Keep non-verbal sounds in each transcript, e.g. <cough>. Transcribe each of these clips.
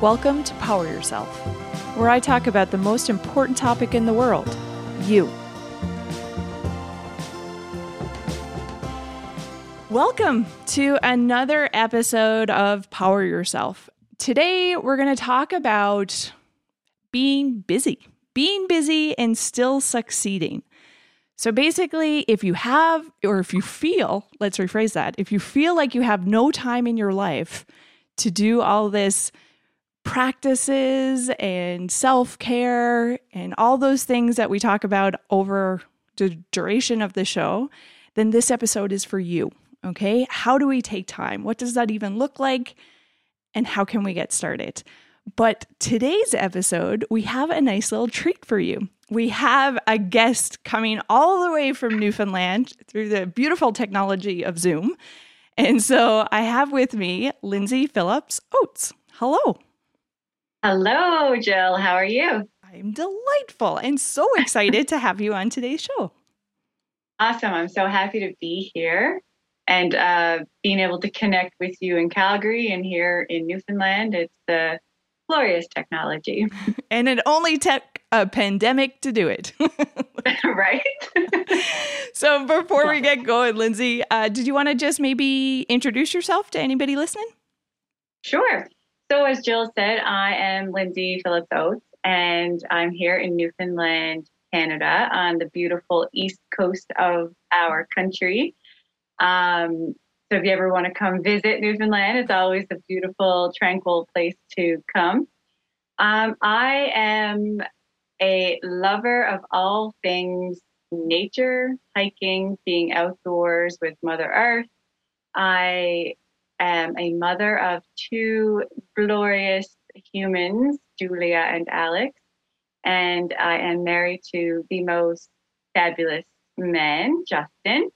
Welcome to Power Yourself, where I talk about the most important topic in the world you. Welcome to another episode of Power Yourself. Today, we're going to talk about being busy, being busy and still succeeding. So basically, if you have, or if you feel, let's rephrase that, if you feel like you have no time in your life to do all this practices and self care and all those things that we talk about over the duration of the show, then this episode is for you. Okay. How do we take time? What does that even look like? And how can we get started? But today's episode, we have a nice little treat for you. We have a guest coming all the way from Newfoundland through the beautiful technology of Zoom. And so I have with me Lindsay Phillips Oates. Hello. Hello, Jill. How are you? I'm delightful and so excited to have you on today's show. Awesome. I'm so happy to be here and uh, being able to connect with you in Calgary and here in Newfoundland. It's the glorious technology. <laughs> and it only took a pandemic to do it. <laughs> <laughs> right. so before we get going, Lindsay, uh, did you want to just maybe introduce yourself to anybody listening? Sure. So, as Jill said, I am Lindsay Phillips Oates, and I'm here in Newfoundland, Canada, on the beautiful east coast of our country. Um, so, if you ever want to come visit Newfoundland, it's always a beautiful, tranquil place to come. Um, I am a lover of all things nature, hiking, being outdoors with Mother Earth. I am a mother of two glorious humans, Julia and Alex, and I am married to the most fabulous man, Justin.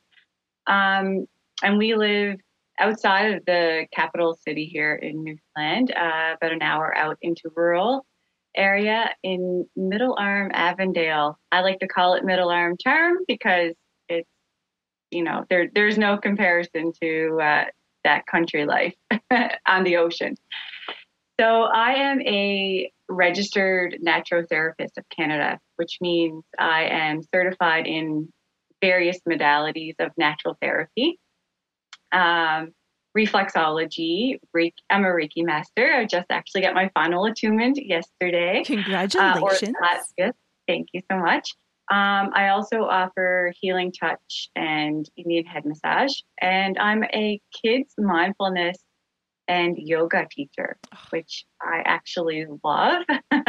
Um, and we live outside of the capital city here in Newfoundland, uh, about an hour out into rural area in Middle Arm, Avondale. I like to call it Middle Arm Charm because it's, you know, there there's no comparison to uh, that country life <laughs> on the ocean. So I am a registered naturotherapist of Canada, which means I am certified in various modalities of natural therapy. Um, reflexology. Reiki, I'm a Reiki master. I just actually got my final attunement yesterday. Congratulations. Uh, yes, thank you so much. Um, I also offer healing touch and Indian head massage. And I'm a kids mindfulness and yoga teacher, which I actually love. <laughs> um,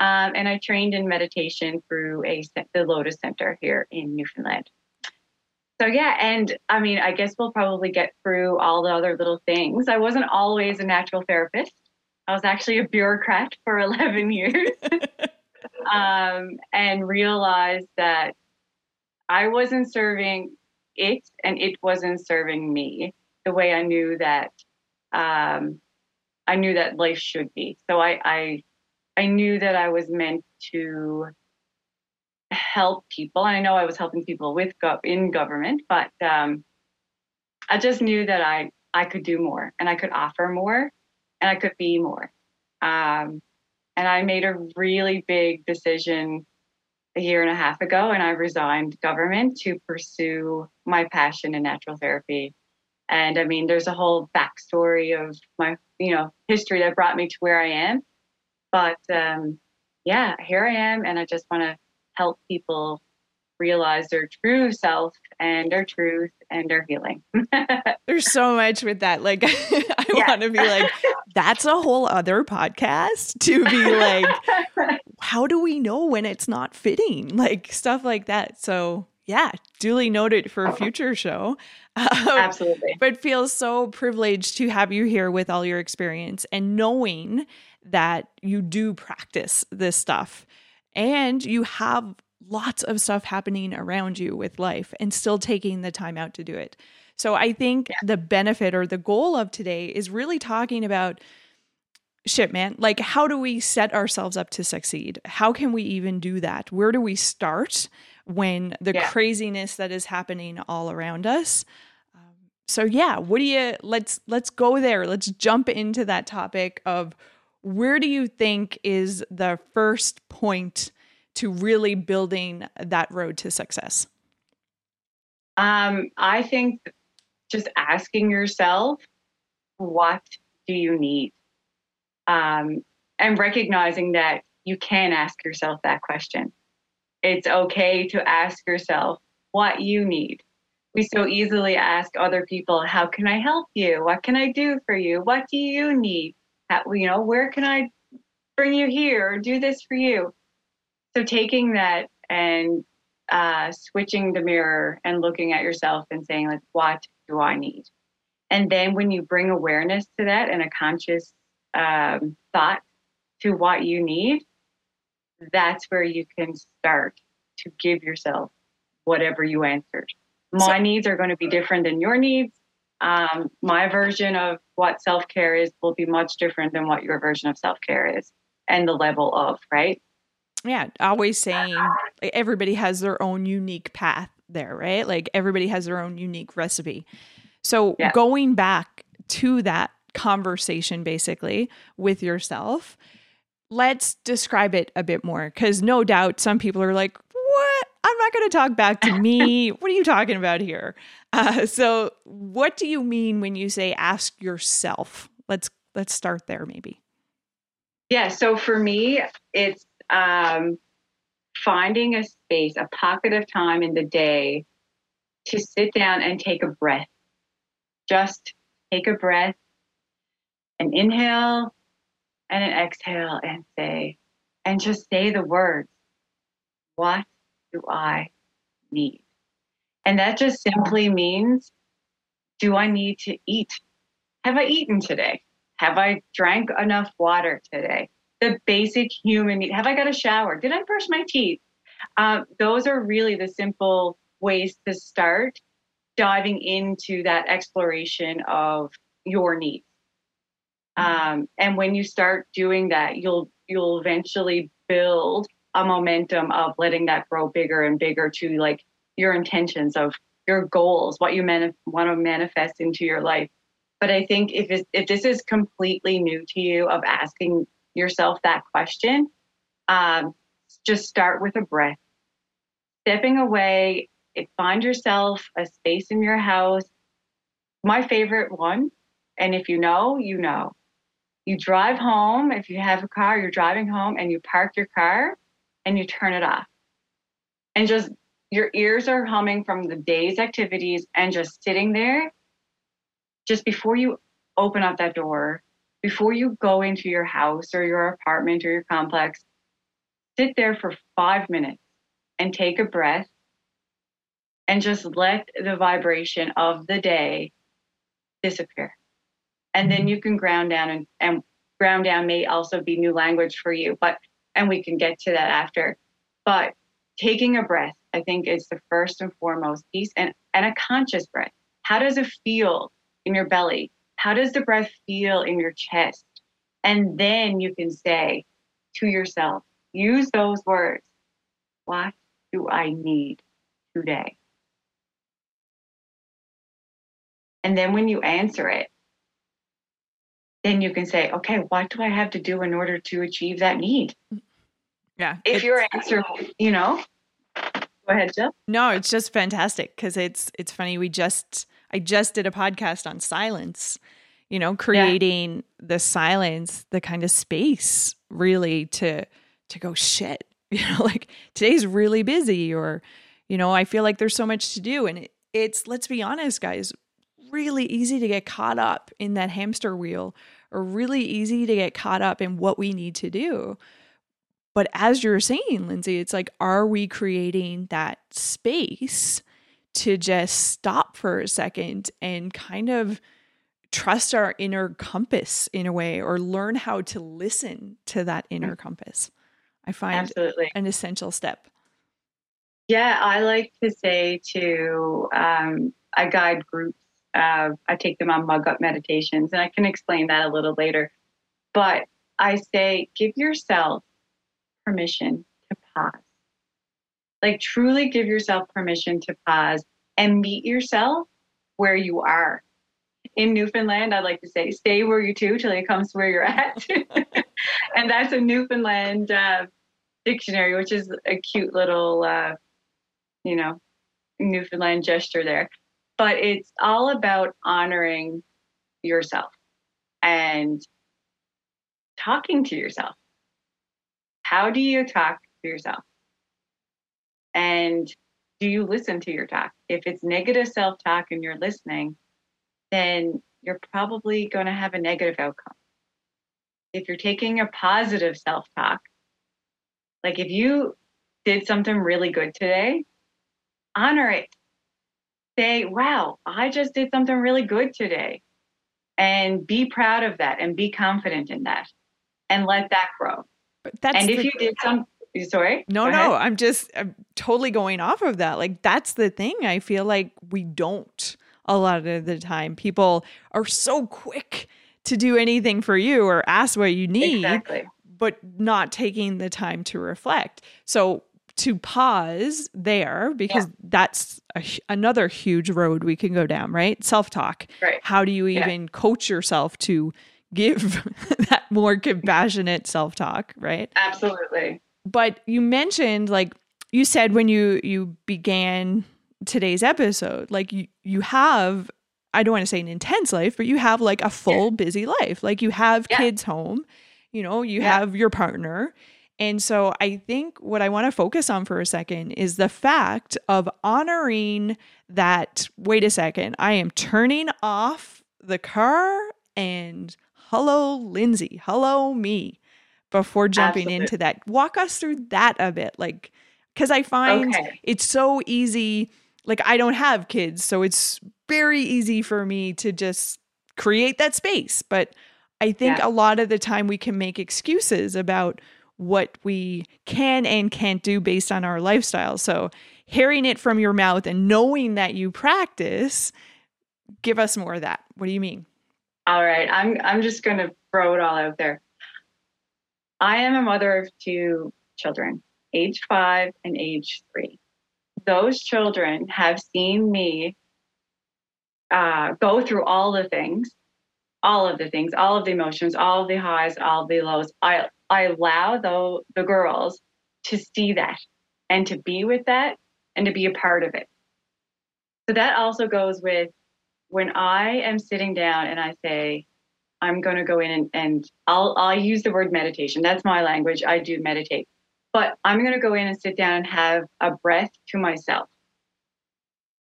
and I trained in meditation through a the Lotus Center here in Newfoundland. So yeah, and I mean, I guess we'll probably get through all the other little things. I wasn't always a natural therapist. I was actually a bureaucrat for <laughs> 11 years. <laughs> um, and realized that I wasn't serving it and it wasn't serving me the way I knew that um, I knew that life should be. So I, I I knew that I was meant to help people. I know I was helping people with gov- in government, but um, I just knew that I I could do more and I could offer more and I could be more. Um, and I made a really big decision a year and a half ago, and I resigned government to pursue my passion in natural therapy. And I mean, there's a whole backstory of my, you know, history that brought me to where I am. But um, yeah, here I am, and I just want to help people realize their true self and their truth and their healing. <laughs> There's so much with that. Like, <laughs> I yeah. want to be like, that's a whole other podcast to be like, <laughs> how do we know when it's not fitting? Like, stuff like that. So, yeah, duly noted for a future show. Um, Absolutely. But feels so privileged to have you here with all your experience and knowing that you do practice this stuff and you have lots of stuff happening around you with life and still taking the time out to do it. So I think yeah. the benefit or the goal of today is really talking about shit, man. Like, how do we set ourselves up to succeed? How can we even do that? Where do we start when the yeah. craziness that is happening all around us? Um, so yeah, what do you let's let's go there. Let's jump into that topic of where do you think is the first point to really building that road to success? Um, I think just asking yourself, what do you need? Um, and recognizing that you can ask yourself that question. It's okay to ask yourself what you need. We so easily ask other people, How can I help you? What can I do for you? What do you need? How, you know, where can I bring you here or do this for you? So taking that and uh, switching the mirror and looking at yourself and saying, like, what do I need? And then when you bring awareness to that and a conscious um, thought to what you need, that's where you can start to give yourself whatever you answered. My so, needs are going to be different than your needs. Um, my version of what self care is will be much different than what your version of self care is and the level of, right? Yeah, always saying everybody has their own unique path there, right? Like everybody has their own unique recipe. So yeah. going back to that conversation basically with yourself, let's describe it a bit more because no doubt some people are like, what? I'm not going to talk back to me. <laughs> what are you talking about here? Uh, so, what do you mean when you say ask yourself? Let's let's start there, maybe. Yeah. So for me, it's um, finding a space, a pocket of time in the day to sit down and take a breath. Just take a breath, an inhale and an exhale, and say, and just say the words, What do I need? And that just simply means, Do I need to eat? Have I eaten today? Have I drank enough water today? The basic human need. Have I got a shower? Did I brush my teeth? Um, those are really the simple ways to start diving into that exploration of your needs. Um, and when you start doing that, you'll you'll eventually build a momentum of letting that grow bigger and bigger to like your intentions of your goals, what you man- want to manifest into your life. But I think if if this is completely new to you, of asking yourself that question, um, just start with a breath, stepping away. Find yourself a space in your house. My favorite one, and if you know, you know. You drive home. If you have a car, you're driving home and you park your car and you turn it off. And just your ears are humming from the day's activities and just sitting there just before you open up that door, before you go into your house or your apartment or your complex, sit there for five minutes and take a breath and just let the vibration of the day disappear. And then mm-hmm. you can ground down and, and ground down may also be new language for you, but and we can get to that after. But taking a breath, I think, is the first and foremost piece and, and a conscious breath. How does it feel in your belly? How does the breath feel in your chest? And then you can say to yourself, use those words. What do I need today? And then when you answer it, then you can say, okay, what do I have to do in order to achieve that need? Yeah. If your answer, you know, go ahead, Jill. No, it's just fantastic because it's it's funny. We just I just did a podcast on silence, you know, creating yeah. the silence, the kind of space really to to go shit. <laughs> You know, like today's really busy or, you know, I feel like there's so much to do. And it, it's let's be honest, guys, really easy to get caught up in that hamster wheel or really easy to get caught up in what we need to do. But as you're saying, Lindsay, it's like, are we creating that space to just stop for a second and kind of trust our inner compass in a way or learn how to listen to that inner compass? I find Absolutely. an essential step. Yeah, I like to say to, um, I guide groups uh, I take them on mug up meditations, and I can explain that a little later. But I say, give yourself permission to pause. Like, truly give yourself permission to pause and meet yourself where you are. In Newfoundland, I'd like to say, stay where you to till it comes to where you're at. <laughs> and that's a Newfoundland uh, dictionary, which is a cute little, uh, you know, Newfoundland gesture there. But it's all about honoring yourself and talking to yourself. How do you talk to yourself? And do you listen to your talk? If it's negative self talk and you're listening, then you're probably going to have a negative outcome. If you're taking a positive self talk, like if you did something really good today, honor it. Say, wow, I just did something really good today. And be proud of that and be confident in that and let that grow. But that's and if the- you did some sorry no no i'm just I'm totally going off of that like that's the thing i feel like we don't a lot of the time. People are so quick to do anything for you or ask what you need exactly. but not taking the time to reflect. So to pause there because yeah. that's a, another huge road we can go down right? Self-talk. Right. How do you even yeah. coach yourself to give <laughs> that more compassionate self-talk right? Absolutely. But you mentioned like you said when you you began today's episode like you you have I don't want to say an intense life, but you have like a full busy life. Like you have yeah. kids home, you know, you yeah. have your partner. And so I think what I want to focus on for a second is the fact of honoring that wait a second, I am turning off the car and hello Lindsay, hello me before jumping Absolutely. into that. Walk us through that a bit. Like, because I find okay. it's so easy. Like, I don't have kids, so it's very easy for me to just create that space. But I think yeah. a lot of the time we can make excuses about what we can and can't do based on our lifestyle. So, hearing it from your mouth and knowing that you practice, give us more of that. What do you mean? All right, I'm I'm just going to throw it all out there. I am a mother of two children, age five and age three. Those children have seen me uh, go through all the things, all of the things, all of the emotions, all of the highs, all of the lows. I, I allow the, the girls to see that and to be with that and to be a part of it. So that also goes with when I am sitting down and I say, I'm going to go in and, and I'll, I'll use the word meditation. That's my language. I do meditate. But I'm going to go in and sit down and have a breath to myself.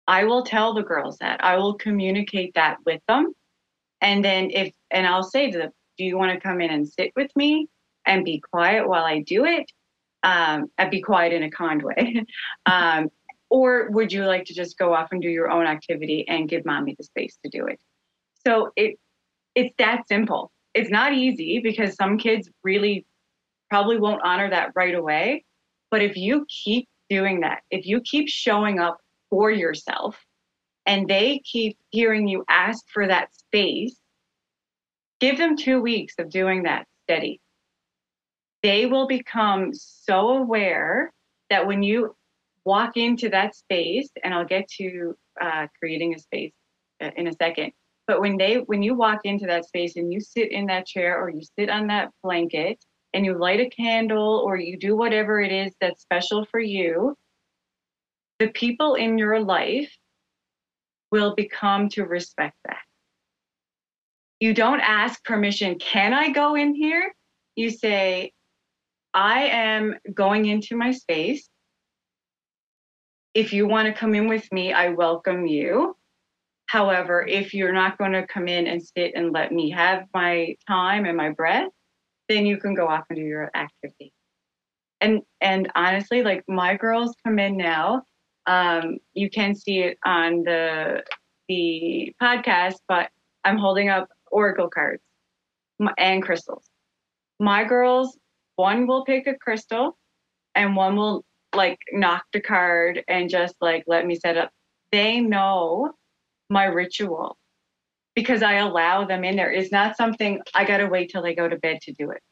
I will tell the girls that. I will communicate that with them. And then if, and I'll say to them, do you want to come in and sit with me and be quiet while I do it? Um, and be quiet in a kind way. <laughs> um, or would you like to just go off and do your own activity and give mommy the space to do it? So it it's that simple. It's not easy because some kids really probably won't honor that right away. But if you keep doing that, if you keep showing up for yourself and they keep hearing you ask for that space, give them two weeks of doing that steady. They will become so aware that when you walk into that space, and I'll get to uh, creating a space uh, in a second, but when they when you walk into that space and you sit in that chair or you sit on that blanket and you light a candle or you do whatever it is that's special for you, the people in your life will become to respect that. You don't ask permission, can I go in here? You say, I am going into my space. If you want to come in with me, I welcome you. However, if you're not going to come in and sit and let me have my time and my breath, then you can go off and do your activity. And and honestly, like my girls come in now. Um, you can see it on the the podcast, but I'm holding up oracle cards and crystals. My girls, one will pick a crystal, and one will like knock the card and just like let me set up. They know my ritual because I allow them in there. It's not something I got to wait till they go to bed to do it.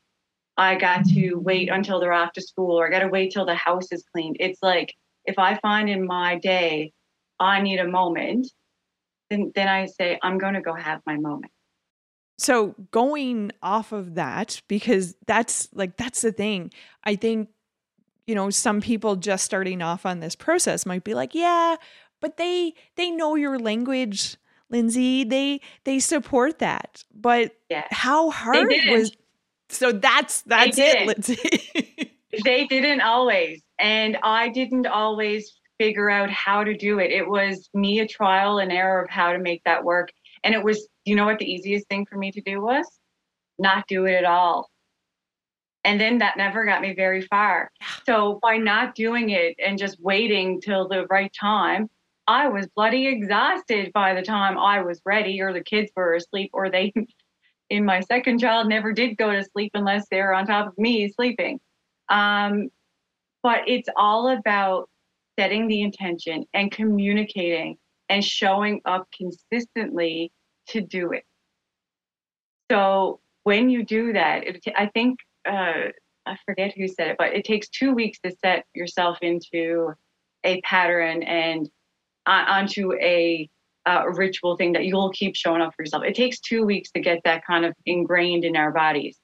I got to wait until they're off to school or I got to wait till the house is cleaned. It's like if I find in my day I need a moment, then then I say I'm going to go have my moment. So going off of that because that's like that's the thing. I think you know some people just starting off on this process might be like, "Yeah, but they they know your language, Lindsay. They they support that." But yeah. how hard was So that's that's it, Lindsay. <laughs> they didn't always and I didn't always figure out how to do it. It was me a trial and error of how to make that work. And it was, you know what the easiest thing for me to do was? Not do it at all. And then that never got me very far. So by not doing it and just waiting till the right time, I was bloody exhausted by the time I was ready or the kids were asleep or they <laughs> in my second child never did go to sleep unless they're on top of me sleeping. Um, but it's all about setting the intention and communicating and showing up consistently to do it. So when you do that, it, I think, uh, I forget who said it, but it takes two weeks to set yourself into a pattern and onto a uh, ritual thing that you'll keep showing up for yourself. It takes two weeks to get that kind of ingrained in our bodies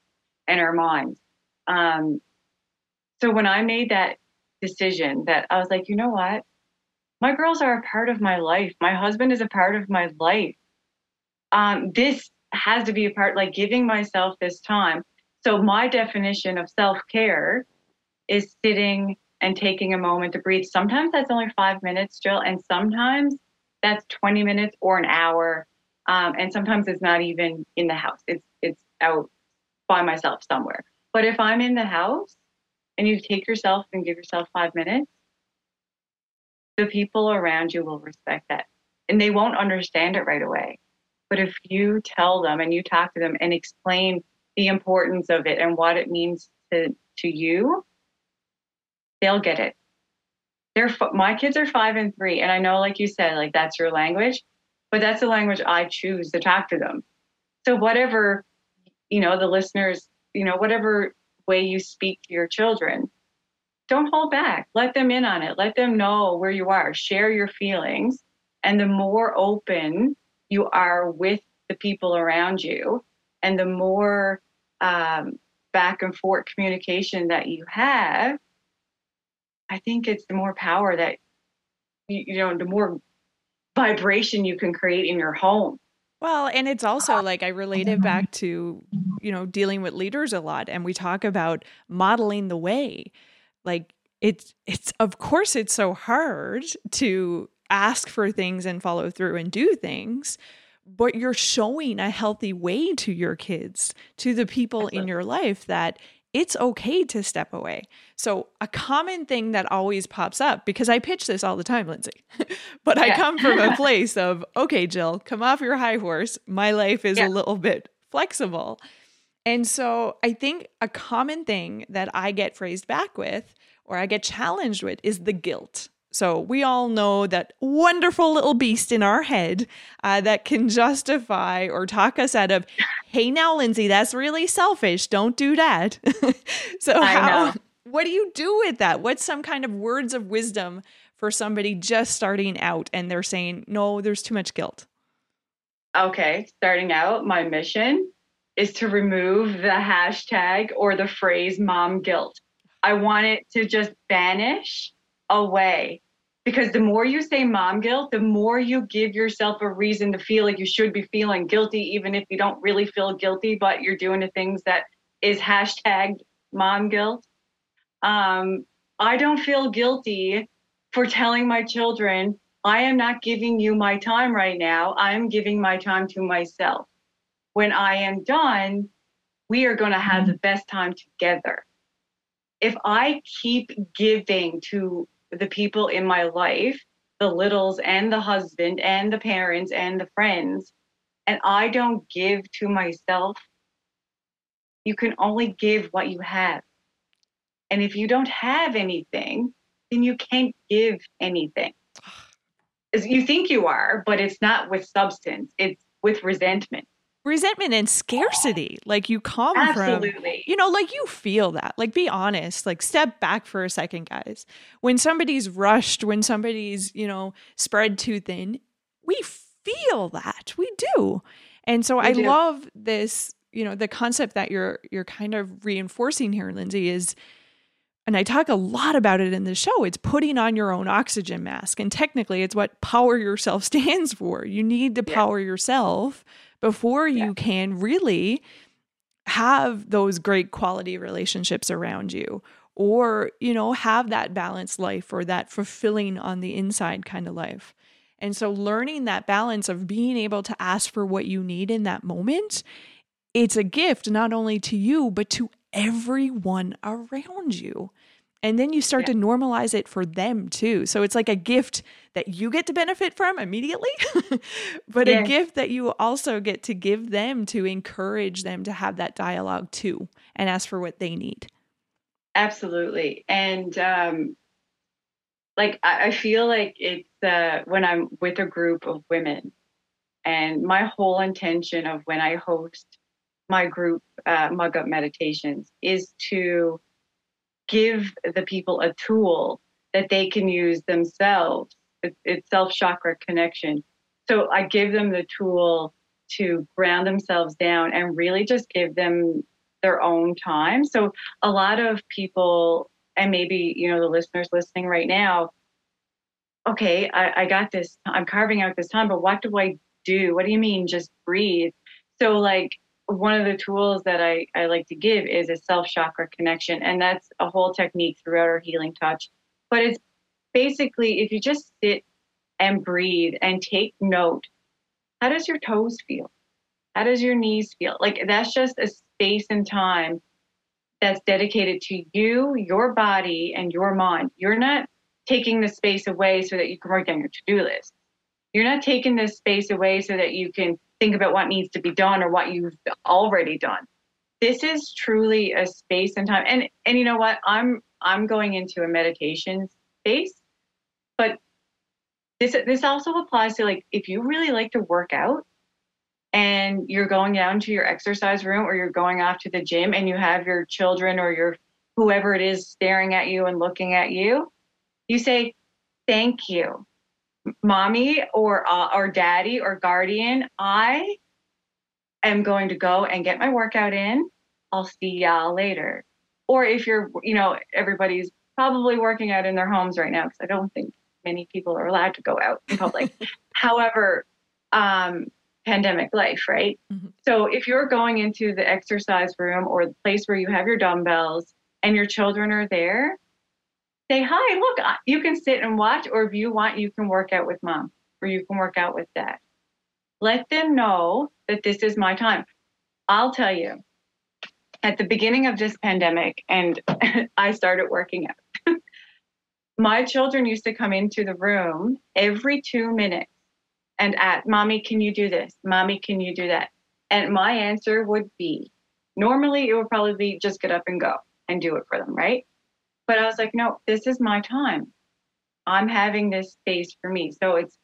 and our minds. Um, so when I made that decision that I was like, you know what? My girls are a part of my life. My husband is a part of my life. Um, this has to be a part, like giving myself this time. So, my definition of self care is sitting and taking a moment to breathe. Sometimes that's only five minutes, Jill, and sometimes that's 20 minutes or an hour. Um, and sometimes it's not even in the house, it's, it's out by myself somewhere. But if I'm in the house, and you take yourself and give yourself five minutes, the people around you will respect that. And they won't understand it right away. But if you tell them and you talk to them and explain the importance of it and what it means to, to you, they'll get it. They're my kids are five and three, and I know, like you said, like that's your language, but that's the language I choose to talk to them. So whatever, you know, the listeners, you know, whatever way you speak to your children. Don't hold back. Let them in on it. Let them know where you are. Share your feelings. And the more open you are with the people around you, and the more um, back and forth communication that you have, I think it's the more power that, you, know, the more vibration you can create in your home. Well, and it's also ah. like I relate it back to, you know, dealing with leaders a lot and we talk about modeling the way. Like it's it's of course it's so hard to ask for things and follow through and do things, but you're showing a healthy way to your kids, to the people in your life that it's okay to step away. So, a common thing that always pops up because I pitch this all the time, Lindsay, <laughs> but I come from a <laughs> place of, okay, Jill, come off your high horse. My life is yeah. a little bit flexible. And so, I think a common thing that I get phrased back with or I get challenged with is the guilt. So we all know that wonderful little beast in our head uh, that can justify or talk us out of, hey, now, Lindsay, that's really selfish. Don't do that. <laughs> so, how, <laughs> what do you do with that? What's some kind of words of wisdom for somebody just starting out and they're saying, no, there's too much guilt? Okay, starting out, my mission is to remove the hashtag or the phrase mom guilt. I want it to just vanish away because the more you say mom guilt, the more you give yourself a reason to feel like you should be feeling guilty, even if you don't really feel guilty, but you're doing the things that is hashtag mom guilt. Um, I don't feel guilty for telling my children, I am not giving you my time right now. I'm giving my time to myself. When I am done, we are going to have the best time together. If I keep giving to the people in my life, the littles and the husband and the parents and the friends, and I don't give to myself, you can only give what you have. And if you don't have anything, then you can't give anything. <sighs> As You think you are, but it's not with substance, it's with resentment resentment and scarcity like you come Absolutely. from you know like you feel that like be honest like step back for a second guys when somebody's rushed when somebody's you know spread too thin we feel that. We do. And so we I do. love this, you know, the concept that you're you're kind of reinforcing here, Lindsay, is and I talk a lot about it in the show, it's putting on your own oxygen mask. And technically, it's what power yourself <laughs> stands for. You need to power yeah. yourself before you yeah. can really have those great quality relationships around you or, you know, have that balanced life or that fulfilling on the inside kind of life. And so learning that balance of being able to ask for what you need in that moment, it's a gift not only to you, but to everyone around you. And then you start yeah. to normalize it for them too. So it's like a gift that you get to benefit from immediately, <laughs> but yeah. a gift that you also get to give them to encourage them to have that dialogue too and ask for what they need. Absolutely. And um, like, I, I feel like it's uh, when I'm with a group of women, and my whole intention of when I host my group uh, mug up meditations is to give the people a tool that they can use themselves. It's, self chakra connection. So I give them the tool to ground themselves down and really just give them their own time. So a lot of people, and maybe, you know, the listeners listening right now, okay, I, I got this, I'm carving out this time, but what do I do? What do you mean just breathe? So like one of the tools that I, I like to give is a self chakra connection. And that's a whole technique throughout our healing touch. But it's basically if you just sit and breathe and take note, how does your toes feel? How does your knees feel? Like that's just a space and time that's dedicated to you, your body, and your mind. You're not taking the space away so that you can write down your to do list. You're not taking this space away so that you can think about what needs to be done or what you've already done. This is truly a space and time. And and you know what? I'm I'm going into a meditation space, but this this also applies to like if you really like to work out and you're going down to your exercise room or you're going off to the gym and you have your children or your whoever it is staring at you and looking at you, you say, Thank you mommy or uh, or daddy or guardian, I am going to go and get my workout in. I'll see y'all later. Or if you're, you know, everybody's probably working out in their homes right now because I don't think many people are allowed to go out in public. <laughs> However, um, pandemic life, right? Mm-hmm. So if you're going into the exercise room or the place where you have your dumbbells and your children are there, say, hi, look, you can sit and watch, or if you want, you can work out with mom or you can work out with dad. Let them know that this is my time. I'll tell you, at the beginning of this pandemic, and <laughs> I started working out, <laughs> my children used to come into the room every two minutes and ask, Mommy, can you do this? Mommy, can you do that? And my answer would be normally it would probably be just get up and go and do it for them, right? But I was like, no, this is my time. I'm having this space for me. So it's,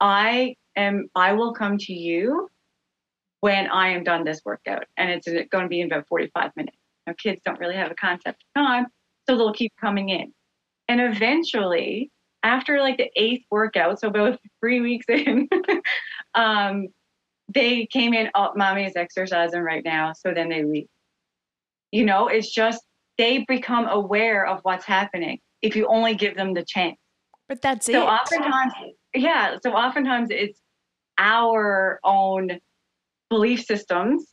I am, I will come to you when I am done this workout. And it's going to be in about 45 minutes. Now, kids don't really have a concept of time, so they'll keep coming in. And eventually, after like the eighth workout, so about <laughs> three weeks in, <laughs> um, they came in, oh, mommy is exercising right now. So then they leave. You know, it's just they become aware of what's happening if you only give them the chance. But that's so it. So oftentimes, yeah. So oftentimes it's our own belief systems,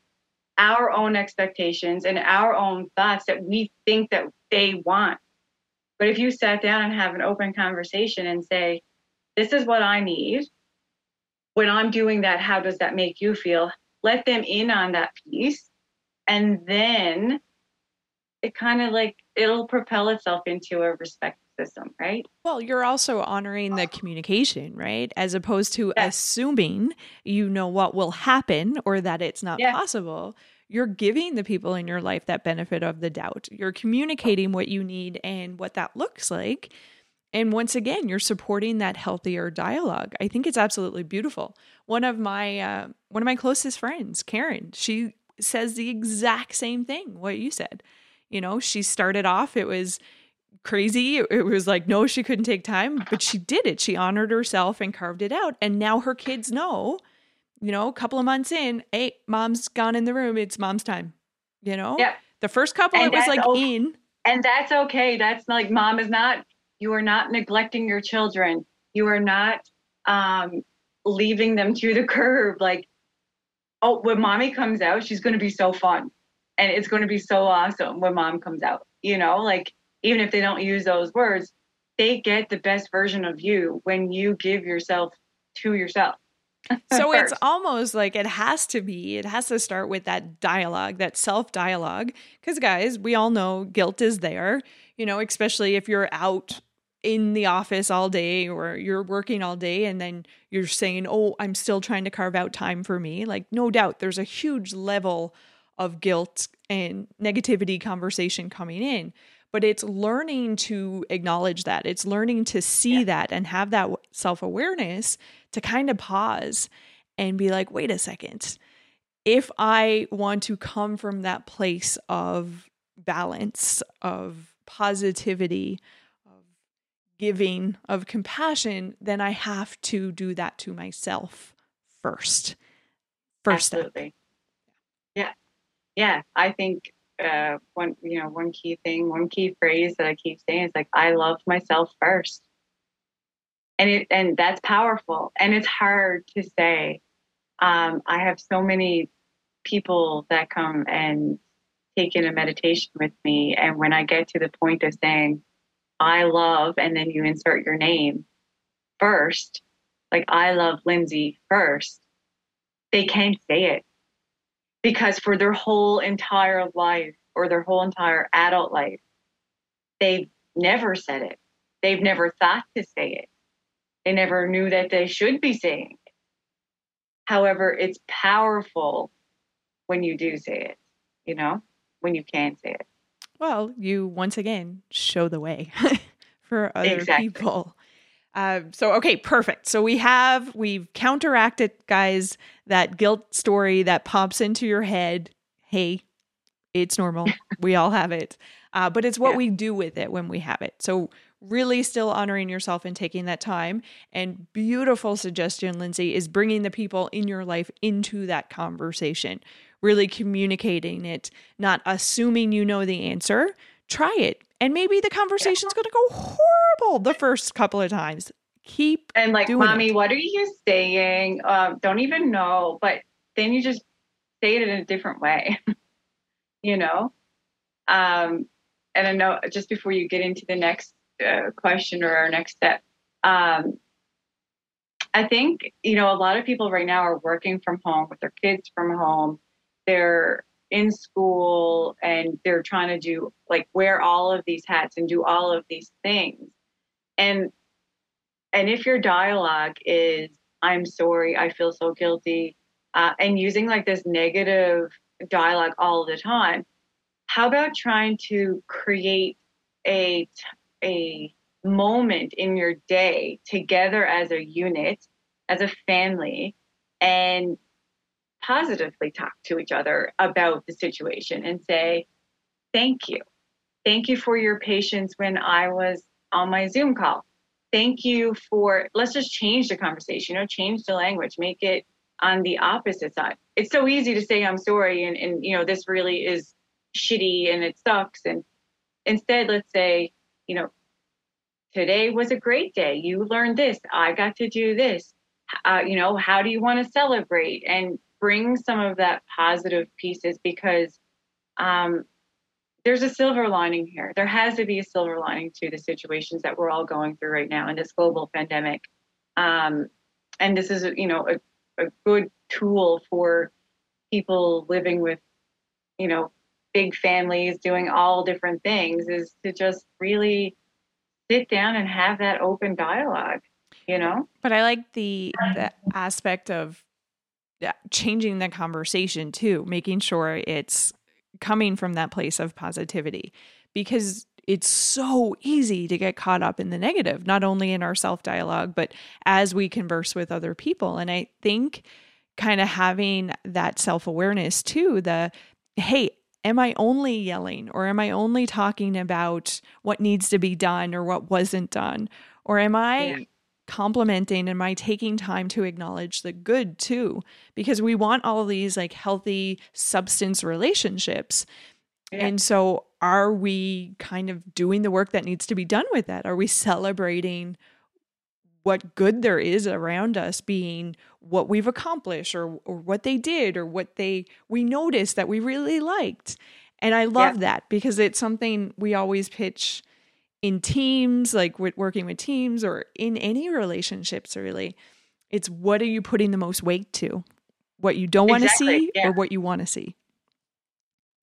our own expectations, and our own thoughts that we think that they want. But if you sat down and have an open conversation and say, "This is what I need," when I'm doing that, how does that make you feel? Let them in on that piece, and then it kind of like it'll propel itself into a respect system, right? Well, you're also honoring the communication, right? As opposed to assuming you know what will happen or that it's not possible. You're giving the people in your life that benefit of the doubt. You're communicating what you need and what that looks like. And once again, you're supporting that healthier dialogue. I think it's absolutely beautiful. One of my uh, one of my closest friends, Karen, she says the exact same thing what you said you know, she started off, it was crazy. It was like, no, she couldn't take time, but she did it. She honored herself and carved it out. And now her kids know, you know, a couple of months in, hey, mom's gone in the room. It's mom's time. You know? Yeah. The first couple, and it was like okay. in. And that's okay. That's like mom is not, you are not neglecting your children. You are not um, leaving them to the <laughs> curb. Like, oh, when mommy comes out, she's going to be so fun. And it's going to be so awesome when mom comes out. You know, like, even if they don't use those words, they get the best version of you when you give yourself to yourself. <laughs> so it's almost like it has to be, it has to start with that dialogue, that self dialogue. Because, guys, we all know guilt is there, you know, especially if you're out in the office all day or you're working all day and then you're saying, Oh, I'm still trying to carve out time for me. Like, no doubt there's a huge level of guilt and negativity conversation coming in but it's learning to acknowledge that. It's learning to see yeah. that and have that self awareness to kind of pause and be like, wait a second. If I want to come from that place of balance, of positivity, of giving, of compassion, then I have to do that to myself first. First Absolutely. Step. Yeah. Yeah. I think uh, one you know one key thing one key phrase that i keep saying is like i love myself first and it and that's powerful and it's hard to say um, i have so many people that come and take in a meditation with me and when i get to the point of saying i love and then you insert your name first like i love lindsay first they can't say it because for their whole entire life or their whole entire adult life, they've never said it. They've never thought to say it. They never knew that they should be saying it. However, it's powerful when you do say it, you know, when you can say it. Well, you once again show the way <laughs> for other exactly. people. Uh, so okay, perfect. So we have we've counteracted, guys, that guilt story that pops into your head. Hey, it's normal. <laughs> we all have it, uh, but it's what yeah. we do with it when we have it. So really, still honoring yourself and taking that time. And beautiful suggestion, Lindsay, is bringing the people in your life into that conversation. Really communicating it, not assuming you know the answer. Try it and maybe the conversation's going to go horrible the first couple of times. Keep and like, mommy, it. what are you saying? Um, don't even know, but then you just say it in a different way, <laughs> you know. Um, and I know just before you get into the next uh, question or our next step, um, I think you know a lot of people right now are working from home with their kids from home. They're in school and they're trying to do like wear all of these hats and do all of these things. And and if your dialogue is i'm sorry i feel so guilty uh, and using like this negative dialogue all the time how about trying to create a a moment in your day together as a unit as a family and positively talk to each other about the situation and say, Thank you. Thank you for your patience when I was on my Zoom call. Thank you for, let's just change the conversation, you know, change the language, make it on the opposite side. It's so easy to say, I'm sorry, and, and you know, this really is shitty and it sucks. And instead, let's say, you know, today was a great day. You learned this. I got to do this. Uh, you know, how do you want to celebrate? And bring some of that positive pieces because um, there's a silver lining here. There has to be a silver lining to the situations that we're all going through right now in this global pandemic. Um, and this is, you know, a, a good tool for people living with, you know, big families doing all different things is to just really sit down and have that open dialogue you know but i like the the aspect of changing the conversation too, making sure it's coming from that place of positivity because it's so easy to get caught up in the negative, not only in our self dialogue, but as we converse with other people. And I think kind of having that self awareness too, the hey, am I only yelling or am I only talking about what needs to be done or what wasn't done? Or am I yeah. Complimenting? Am I taking time to acknowledge the good too? Because we want all of these like healthy substance relationships. Yeah. And so, are we kind of doing the work that needs to be done with that? Are we celebrating what good there is around us being what we've accomplished or, or what they did or what they we noticed that we really liked and i love yeah. that because it's something we always pitch in teams like with working with teams or in any relationships really it's what are you putting the most weight to what you don't want to exactly. see yeah. or what you want to see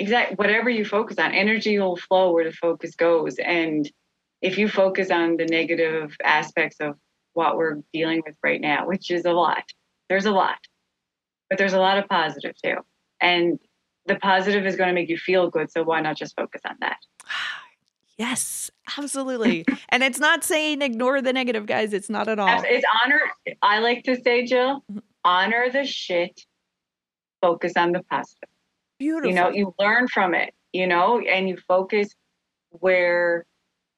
exactly whatever you focus on energy will flow where the focus goes and if you focus on the negative aspects of what we're dealing with right now, which is a lot. There's a lot, but there's a lot of positive too. And the positive is going to make you feel good. So why not just focus on that? <sighs> <sighs> <sighs> Yes, absolutely. and it's not saying ignore the negative, guys. It's not at all. It's honor. I like to say, Jill, mm-hmm. honor the shit, focus on the positive. Beautiful. You know, you learn from it, you know, and you focus where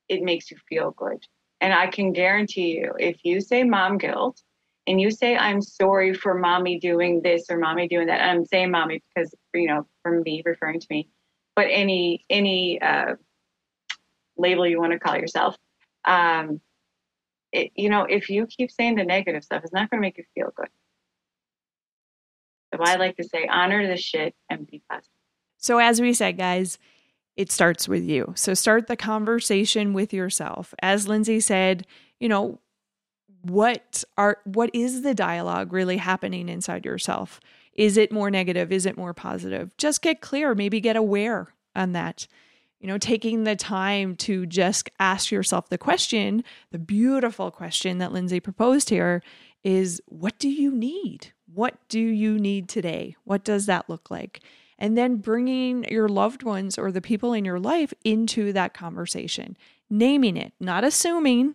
it makes you feel good. And I can guarantee you, if you say mom guilt and you say, I'm sorry for mommy doing this or mommy doing that, I'm saying mommy because, you know, from me referring to me, but any, any, uh, label you want to call yourself, um, it, you know, if you keep saying the negative stuff, it's not going to make you feel good. So I like to say, honor the shit and be positive. So as we said, guys, it starts with you. So start the conversation with yourself. As Lindsay said, you know, what are what is the dialogue really happening inside yourself? Is it more negative? Is it more positive? Just get clear, maybe get aware on that. You know, taking the time to just ask yourself the question, the beautiful question that Lindsay proposed here is what do you need? What do you need today? What does that look like? and then bringing your loved ones or the people in your life into that conversation, naming it, not assuming,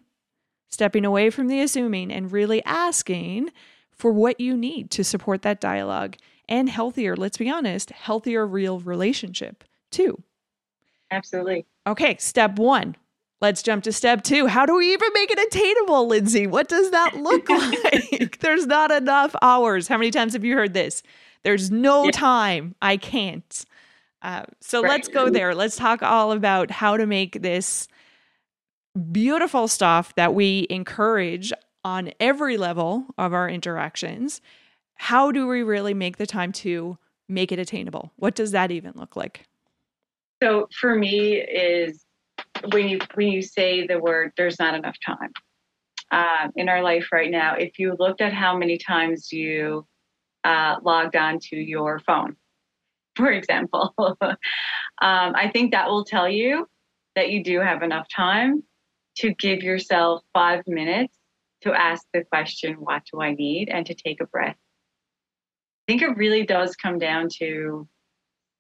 stepping away from the assuming, and really asking for what you need to support that dialogue and healthier, let's be honest, healthier real relationship too. Absolutely. Okay, step one. Let's jump to step two. How do we even make it attainable, Lindsay? What does that look <laughs> like? <laughs> There's not enough hours. How many times have you heard this? There's no yeah. time. I can't. Uh, so right. let's go there. Let's talk all about how to make this beautiful stuff that we encourage on every level of our interactions. How do we really make the time to make it attainable? What does that even look like? So for me is when you when you say the word there's not enough time um, in our life right now if you looked at how many times you uh, logged on to your phone, <laughs> for example. <laughs> um, I think that will tell you that you do have enough time to give yourself five minutes to ask the question, What do I need? and to take a breath. I think it really does come down to,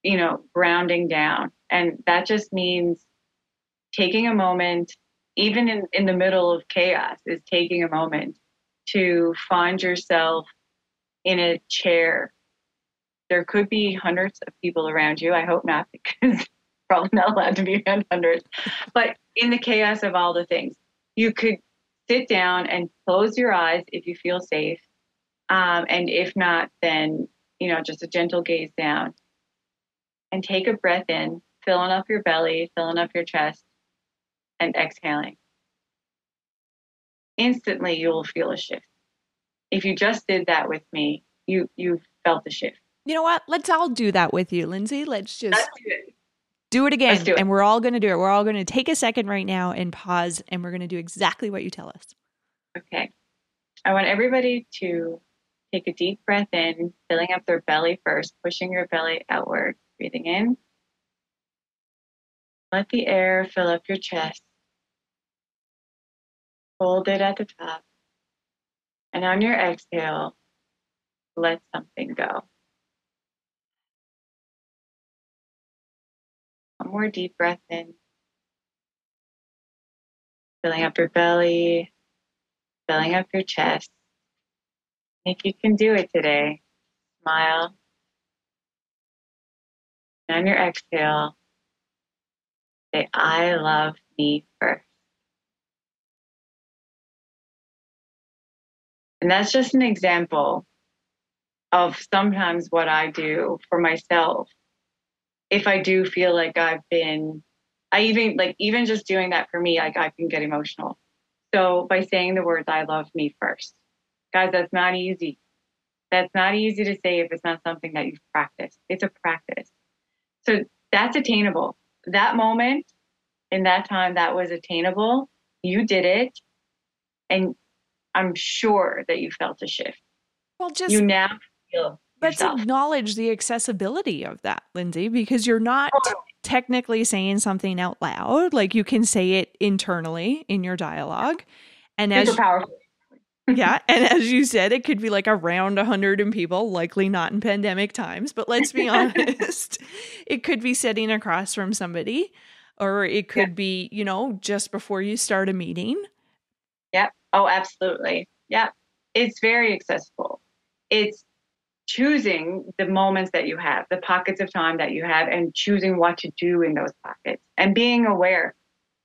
you know, grounding down. And that just means taking a moment, even in, in the middle of chaos, is taking a moment to find yourself in a chair. There could be hundreds of people around you. I hope not, <laughs> because probably not allowed to be around hundreds. But in the chaos of all the things, you could sit down and close your eyes if you feel safe. Um, and if not, then, you know, just a gentle gaze down and take a breath in, filling up your belly, filling up your chest, and exhaling. Instantly, you will feel a shift if you just did that with me, you you felt the shift. You know what? Let's all do that with you, Lindsay. Let's just do it. do it again. Do it. And we're all going to do it. We're all going to take a second right now and pause, and we're going to do exactly what you tell us. Okay. I want everybody to take a deep breath in, filling up their belly first, pushing your belly outward, breathing in. Let the air fill up your chest. Hold it at the top. And on your exhale, let something go. One more deep breath in, filling up your belly, filling up your chest. If you can do it today, smile. And on your exhale, say, I love me first. And that's just an example of sometimes what I do for myself. If I do feel like I've been, I even like, even just doing that for me, like I can get emotional. So by saying the words, I love me first, guys, that's not easy. That's not easy to say if it's not something that you've practiced. It's a practice. So that's attainable. That moment in that time, that was attainable. You did it. And I'm sure that you felt a shift. Well, just you now feel. Let's yourself. acknowledge the accessibility of that, Lindsay, because you're not oh. technically saying something out loud. Like you can say it internally in your dialogue. And Super as powerful. Yeah, and as you said, it could be like around 100 and people, likely not in pandemic times, but let's be <laughs> honest. it could be sitting across from somebody or it could Yeah. be, you know, just before you start a meeting. Yep. Oh, absolutely. Yep. It's very accessible. It's choosing the moments that you have, the pockets of time that you have, and choosing what to do in those pockets and being aware.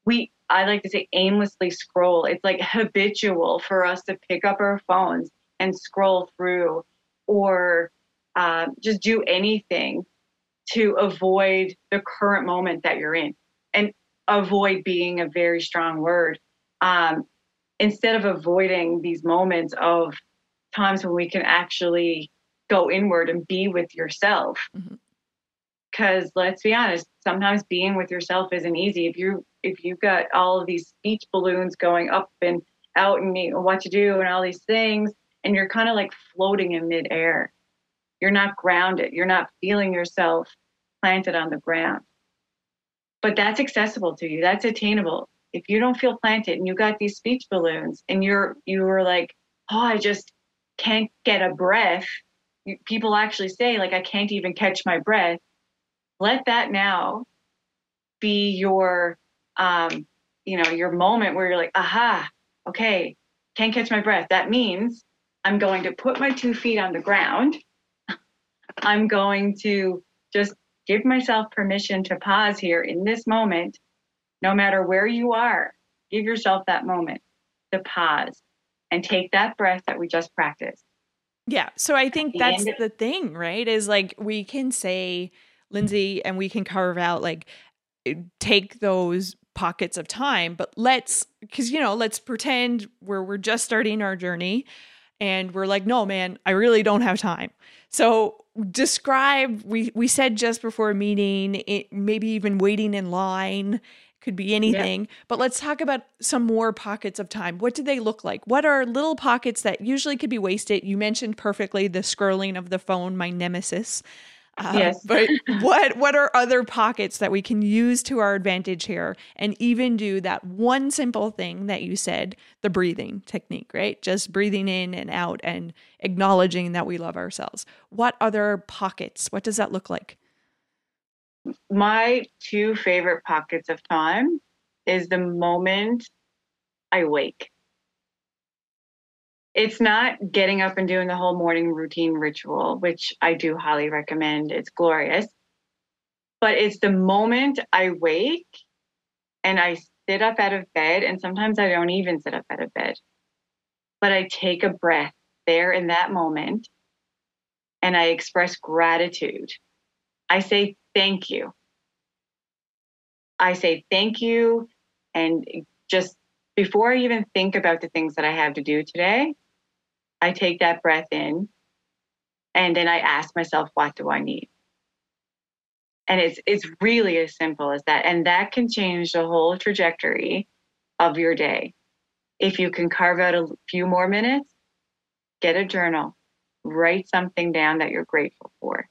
We, I like to say, aimlessly scroll. It's like habitual for us to pick up our phones and scroll through or uh, just do anything to avoid the current moment that you're in. And avoid being a very strong word. Um, instead of avoiding these moments of times when we can actually go inward and be with yourself because let's be honest sometimes being with yourself isn't easy if you if you've got all of these speech balloons going up and out and what to do and all these things and you're kind of like floating in midair. You're not grounded. You're not feeling yourself planted on the ground. But that's accessible to you. That's attainable. If you don't feel planted and you got these speech balloons and you're you were like oh i just can't get a breath. People actually say like i can't even catch my breath. Let that now be your um you know your moment where you're like aha okay can't catch my breath that means i'm going to put my two feet on the ground <laughs> i'm going to just give myself permission to pause here in this moment no matter where you are give yourself that moment to pause and take that breath that we just practiced Yeah. So I think that's the thing, right? Is like we can say, Lindsay, and we can carve out like take those pockets of time, but let's because you know, let's pretend we're we're just starting our journey and we're like, no, man, I really don't have time. So describe we we said just before a meeting, it, maybe even waiting in line could be anything but let's talk about some more pockets of time. What do they look like? What are little pockets that usually could be wasted? You mentioned perfectly the scrolling of the phone my nemesis Um, Yes. but <laughs> what what are other pockets that we can use to our advantage here and even do that one simple thing that you said the breathing technique right just breathing in and out and acknowledging that we love ourselves what other pockets what does that look like my two favorite pockets of time is the moment I wake. It's not getting up and doing the whole morning routine ritual, which I do highly recommend. It's glorious. But it's the moment I wake and I sit up out of bed, and sometimes I don't even sit up out of bed, but I take a breath there in that moment and I express gratitude. I say thank you. I say thank you. And just before I even think about the things that I have to do today, I take that breath in and then I ask myself, what do I need? And it's it's really as simple as that. And that can change the whole trajectory of your day. If you can carve out a few more minutes, get a journal, write something down that you're grateful for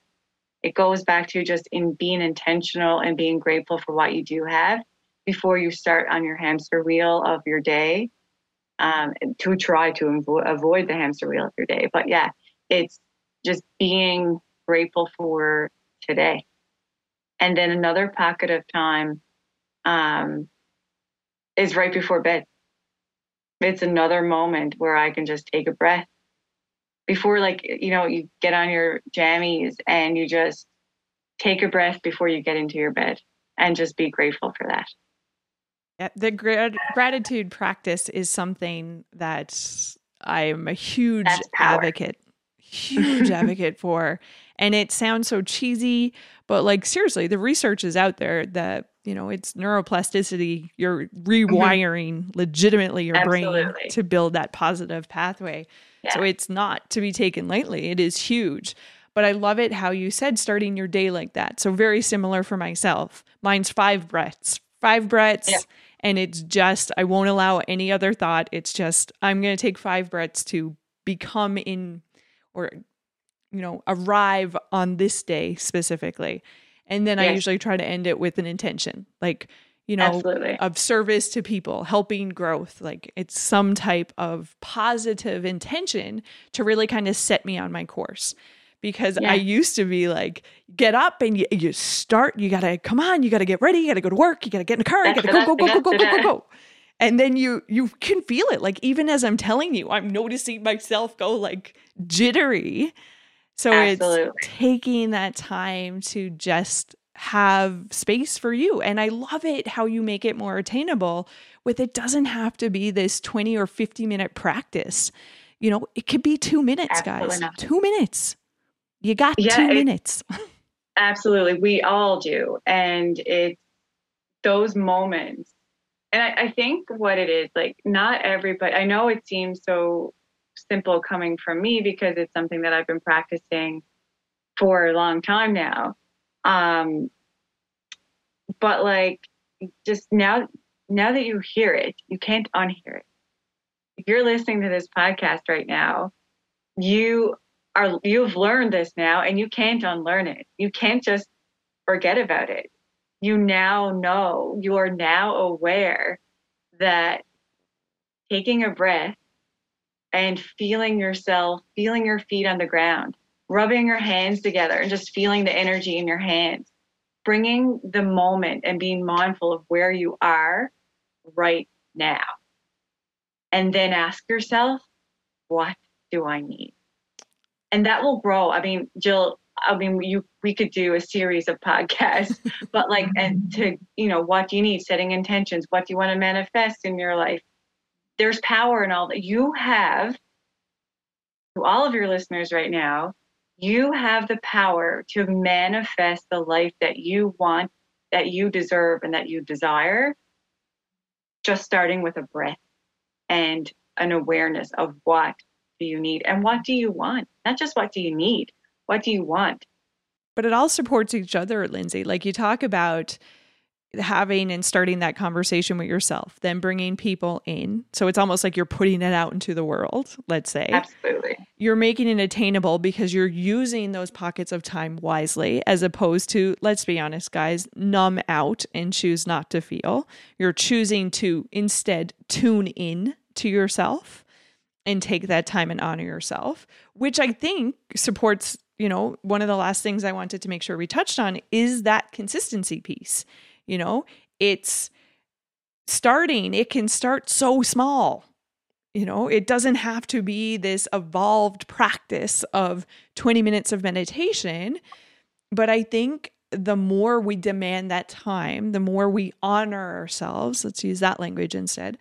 it goes back to just in being intentional and being grateful for what you do have before you start on your hamster wheel of your day um, to try to avo- avoid the hamster wheel of your day. But yeah it's just being grateful for today. And then another pocket of time um, is right before bed. It's another moment where i can just take a breath. Before like you know you get on your jammies and you just take a breath before you get into your bed and just be grateful for that. Yeah, the grat- gratitude practice is something that I am a huge advocate, huge <laughs> advocate for. And it sounds so cheesy, but like seriously, the research is out there that you know it's neuroplasticity. You're mm-hmm. rewiring mm-hmm. legitimately your Absolutely. brain to build that positive pathway. Yeah. So it's not to be taken lightly. It is huge. But I love it how you said starting your day like that. So very similar for myself. Mine's five breaths, five breaths. Yeah. And it's just, I won't allow any other thought. It's just, I'm going to take five breaths to become in or, you know, arrive on this day specifically. And then I usually try to end it with an intention, like, you know, Absolutely. of service to people, helping growth. Like it's some type of positive intention to really kind of set me on my course because yeah. I used to be like, get up and you, you start, you gotta come on, you gotta get ready, you gotta go to work, you gotta get in the car, you gotta go, go, go, go, go, go, go, go. And then you you can feel it. Like even as I'm telling you, I'm noticing myself go like jittery. So Absolutely. it's taking that time to just have space for you. And I love it how you make it more attainable with it doesn't have to be this 20 or 50 minute practice. You know, it could be two minutes, Absolutely guys. Not. Two minutes. You got yeah, two minutes. <laughs> absolutely. We all do. And it's those moments. And I, I think what it is, like, not everybody, I know it seems so simple coming from me because it's something that I've been practicing for a long time now. Um, but like, just now, now that you hear it, you can't unhear it. If you're listening to this podcast right now, you are you've learned this now and you can't unlearn it. You can't just forget about it. You now know, you are now aware that taking a breath and feeling yourself, feeling your feet on the ground, rubbing your hands together and just feeling the energy in your hands, bringing the moment and being mindful of where you are right now. And then ask yourself, what do I need? And that will grow. I mean, Jill, I mean, you we could do a series of podcasts, <laughs> but like, mm-hmm. and to you know, what do you need? Setting intentions. What do you want to manifest in your life? There's power in all that. You have, to all of your listeners right now, you have the power to manifest the life that you want, that you deserve, and that you desire. Just starting with a breath and an awareness of what do you need and what do you want? Not just what do you need, what do you want? But it all supports each other, Lindsay. Like you talk about having and starting that conversation with yourself, then bringing people in. So it's almost like you're putting it out into the world, let's say. Absolutely. You're making it attainable because you're using those pockets of time wisely, as opposed to, let's be honest, guys, numb out and choose not to feel. You're choosing to instead tune in to yourself and take that time and honor yourself, which I think supports, you know, one of the last things I wanted to make sure we touched on is that consistency piece. You know, it's starting, it can start so small. You know, it doesn't have to be this evolved practice of 20 minutes of meditation. But I think the more we demand that time, the more we honor ourselves, let's use that language instead,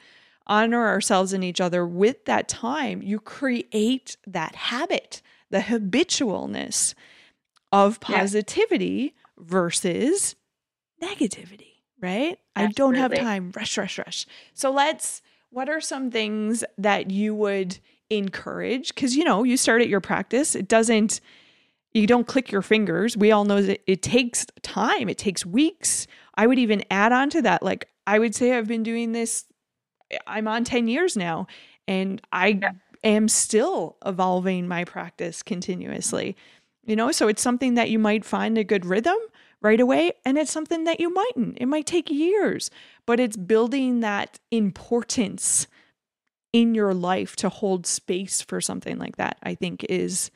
honor ourselves and each other with that time, you create that habit, the habitualness of positivity yeah. versus negativity, right? Absolutely. I don't have time, rush, rush, rush. So let's, what are some things that you would encourage? Because, you know, you start at your practice, it doesn't, you don't click your fingers. We all know that it takes time, it takes weeks. I would even add on to that, like, I would say I've been doing this I'm on 10 years now and I yeah. am still evolving my practice continuously. You know, so it's something that you might find a good rhythm right away and it's something that you mightn't. It might take years, but it's building that importance in your life to hold space for something like that. I think is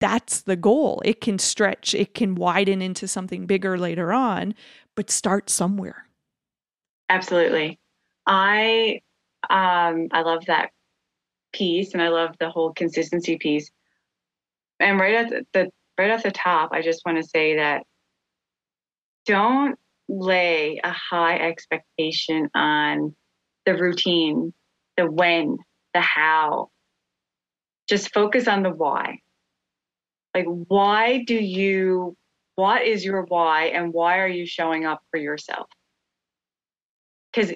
that's the goal. It can stretch, it can widen into something bigger later on, but start somewhere. Absolutely. I um, I love that piece, and I love the whole consistency piece. And right at the, right off the top, I just want to say that don't lay a high expectation on the routine, the when, the how. Just focus on the why. Like, why do you, what is your why, and why are you showing up for yourself? Because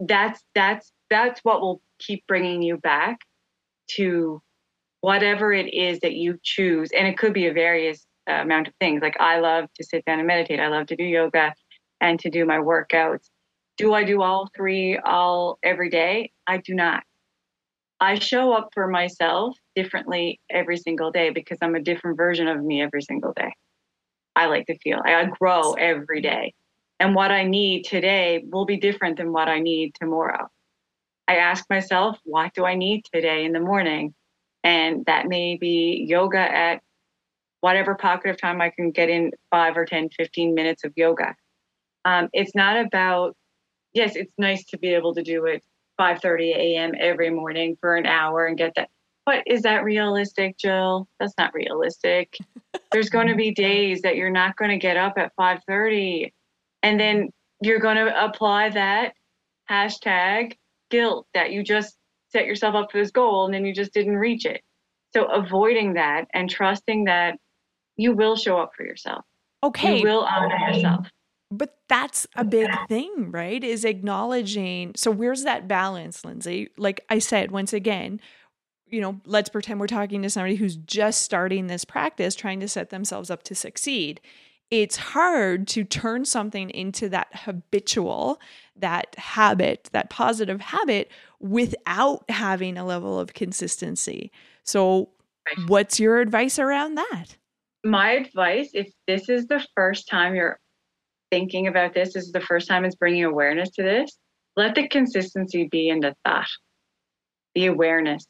that's, that's, that's what will keep bringing you back to whatever it is that you choose. And it could be a various uh, amount of things. Like, I love to sit down and meditate, I love to do yoga and to do my workouts. Do I do all three all every day? I do not. I show up for myself differently every single day because I'm a different version of me every single day. I like to feel I grow every day. And what I need today will be different than what I need tomorrow. I ask myself, what do I need today in the morning? And that may be yoga at whatever pocket of time I can get in five or 10, 15 minutes of yoga. Um, it's not about, yes, it's nice to be able to do it 5:30 a.m. every morning for an hour and get that. But is that realistic, Jill? That's not realistic. <laughs> There's going to be days that you're not going to get up at 5:30, and then you're going to apply that hashtag guilt that you just set yourself up for this goal and then you just didn't reach it. So avoiding that and trusting that you will show up for yourself. Okay. You will honor yourself. But that's a big thing, right? Is acknowledging. So, where's that balance, Lindsay? Like I said, once again, you know, let's pretend we're talking to somebody who's just starting this practice, trying to set themselves up to succeed. It's hard to turn something into that habitual, that habit, that positive habit without having a level of consistency. So, what's your advice around that? My advice if this is the first time you're thinking about this, this is the first time it's bringing awareness to this, let the consistency be in the thought, the awareness.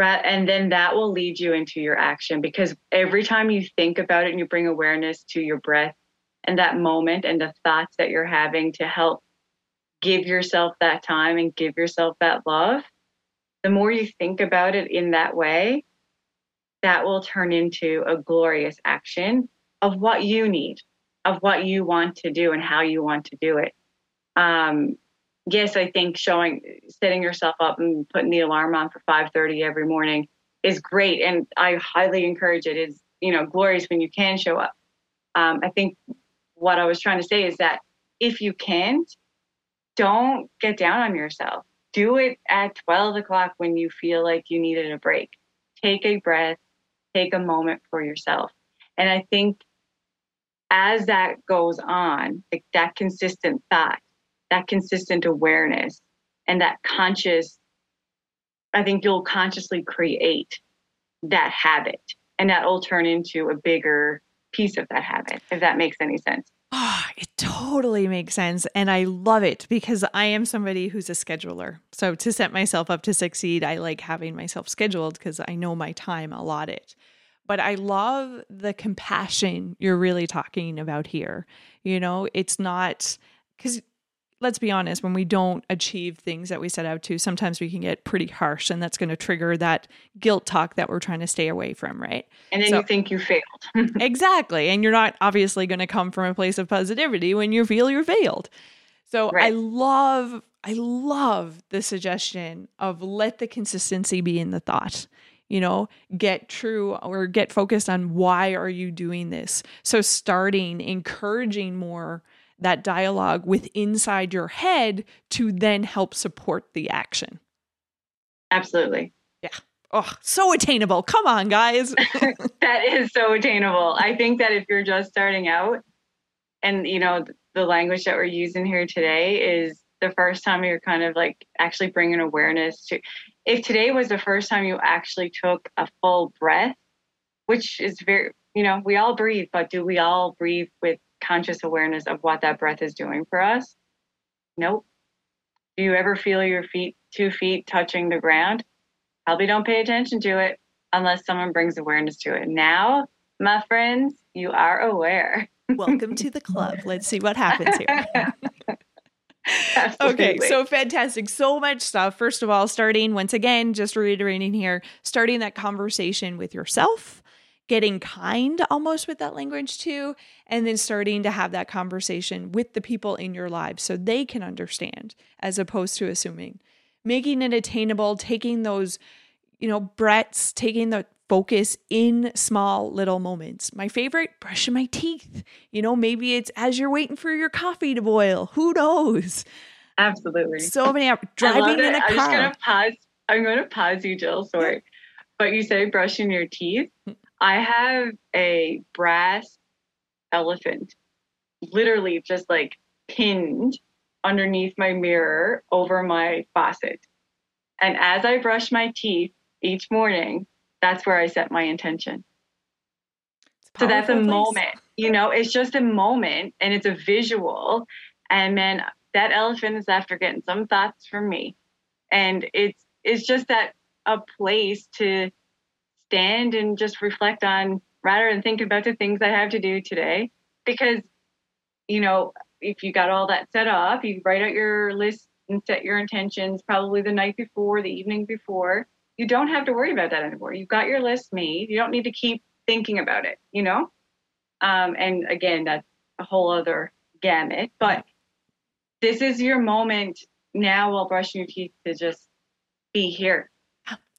And then that will lead you into your action because every time you think about it and you bring awareness to your breath and that moment and the thoughts that you're having to help give yourself that time and give yourself that love, the more you think about it in that way, that will turn into a glorious action of what you need of what you want to do and how you want to do it. Um, yes, I think showing, setting yourself up and putting the alarm on for 5:30 every morning is great, and I highly encourage it. Is you know glorious when you can show up. Um, I think what I was trying to say is that if you can't, don't get down on yourself. Do it at 12 o'clock when you feel like you needed a break. Take a breath, take a moment for yourself. And I think as that goes on, like that consistent thought, that consistent awareness, and that conscious, I think you'll consciously create that habit. And that will turn into a bigger piece of that habit, if that makes any sense. Oh, it totally makes sense. And I love it because I am somebody who's a scheduler. So to set myself up to succeed, I like having myself scheduled because I know my time allotted but I love the compassion you're really talking about here. You know, it's not because let's be honest, when we don't achieve things that we set out to, sometimes we can get pretty harsh, and that's going to trigger that guilt talk that we're trying to stay away from, right? And then so, you think you failed. <laughs> exactly. And you're not obviously going to come from a place of positivity when you feel you failed. So right. I love, I love the suggestion of let the consistency be in the thought you know get true or get focused on why are you doing this so starting encouraging more that dialogue with inside your head to then help support the action. Absolutely. Yeah. Oh so attainable. Come on guys. <laughs> That is so attainable. I think that if you're just starting out and you know the language that we're using here today is the first time you're kind of like actually bringing awareness to if today was the first time you actually took a full breath, which is very, you know, we all breathe, but do we all breathe with conscious awareness of what that breath is doing for us? Nope. Do you ever feel your feet, two feet touching the ground? Probably don't pay attention to it unless someone brings awareness to it. Now, my friends, you are aware. Welcome to the club. Let's see what happens here. <laughs> okay, so fantastic. So much stuff. First of all, starting once again, just reiterating here, starting that conversation with yourself, getting kind almost with that language too, and then starting to have that conversation with the people in your lives so they can understand as opposed to assuming. Making it attainable, taking those, you know, breaths, taking the focus in small little moments. My favorite, brushing my teeth. You know, maybe it's as you're waiting for your coffee to boil. Who knows? Absolutely. So many driving in a car. I'm just gonna pause. I'm gonna pause you, Jill. Sorry, but you say brushing your teeth. Hmm. I have a brass elephant, literally just like pinned underneath my mirror over my faucet. And as I brush my teeth each morning, that's where I set my intention. So that's a place. moment, you know, it's just a moment and it's a visual. And then that elephant is after getting some thoughts from me. And it's it's just that a place to stand and just reflect on rather than think about the things I have to do today. Because, you know, if you got all that set up, you write out your list and set your intentions probably the night before, the evening before. You don't have to worry about that anymore. You've got your list made. You don't need to keep thinking about it, you know? Um, and again, that's a whole other gamut. But this is your moment now while brushing your teeth to just be here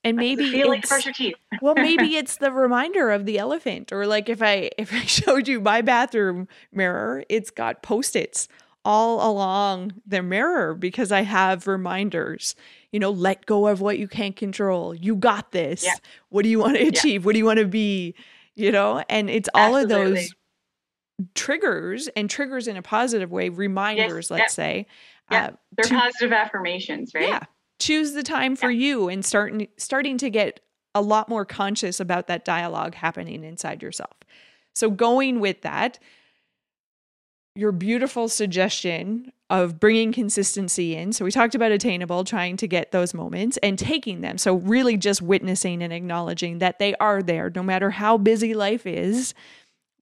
and maybe feel like brush your teeth. well, maybe <laughs> it's the reminder of the elephant, or like if I <laughs> if I showed you my bathroom mirror, it's got post-its all along the mirror because I have reminders. You know, let go of what you can't control. You got this. Yeah. What do you want to achieve? Yeah. What do you want to be? You know, and it's all Absolutely. of those triggers and triggers in a positive way, reminders, yes. let's say. Uh, They're to, positive affirmations, right? Yeah choose the time for yeah. you and starting starting to get a lot more conscious about that dialogue happening inside yourself. So going with that, your beautiful suggestion of bringing consistency in. So we talked about attainable, trying to get those moments and taking them. So really just witnessing and acknowledging that they are there no matter how busy life is.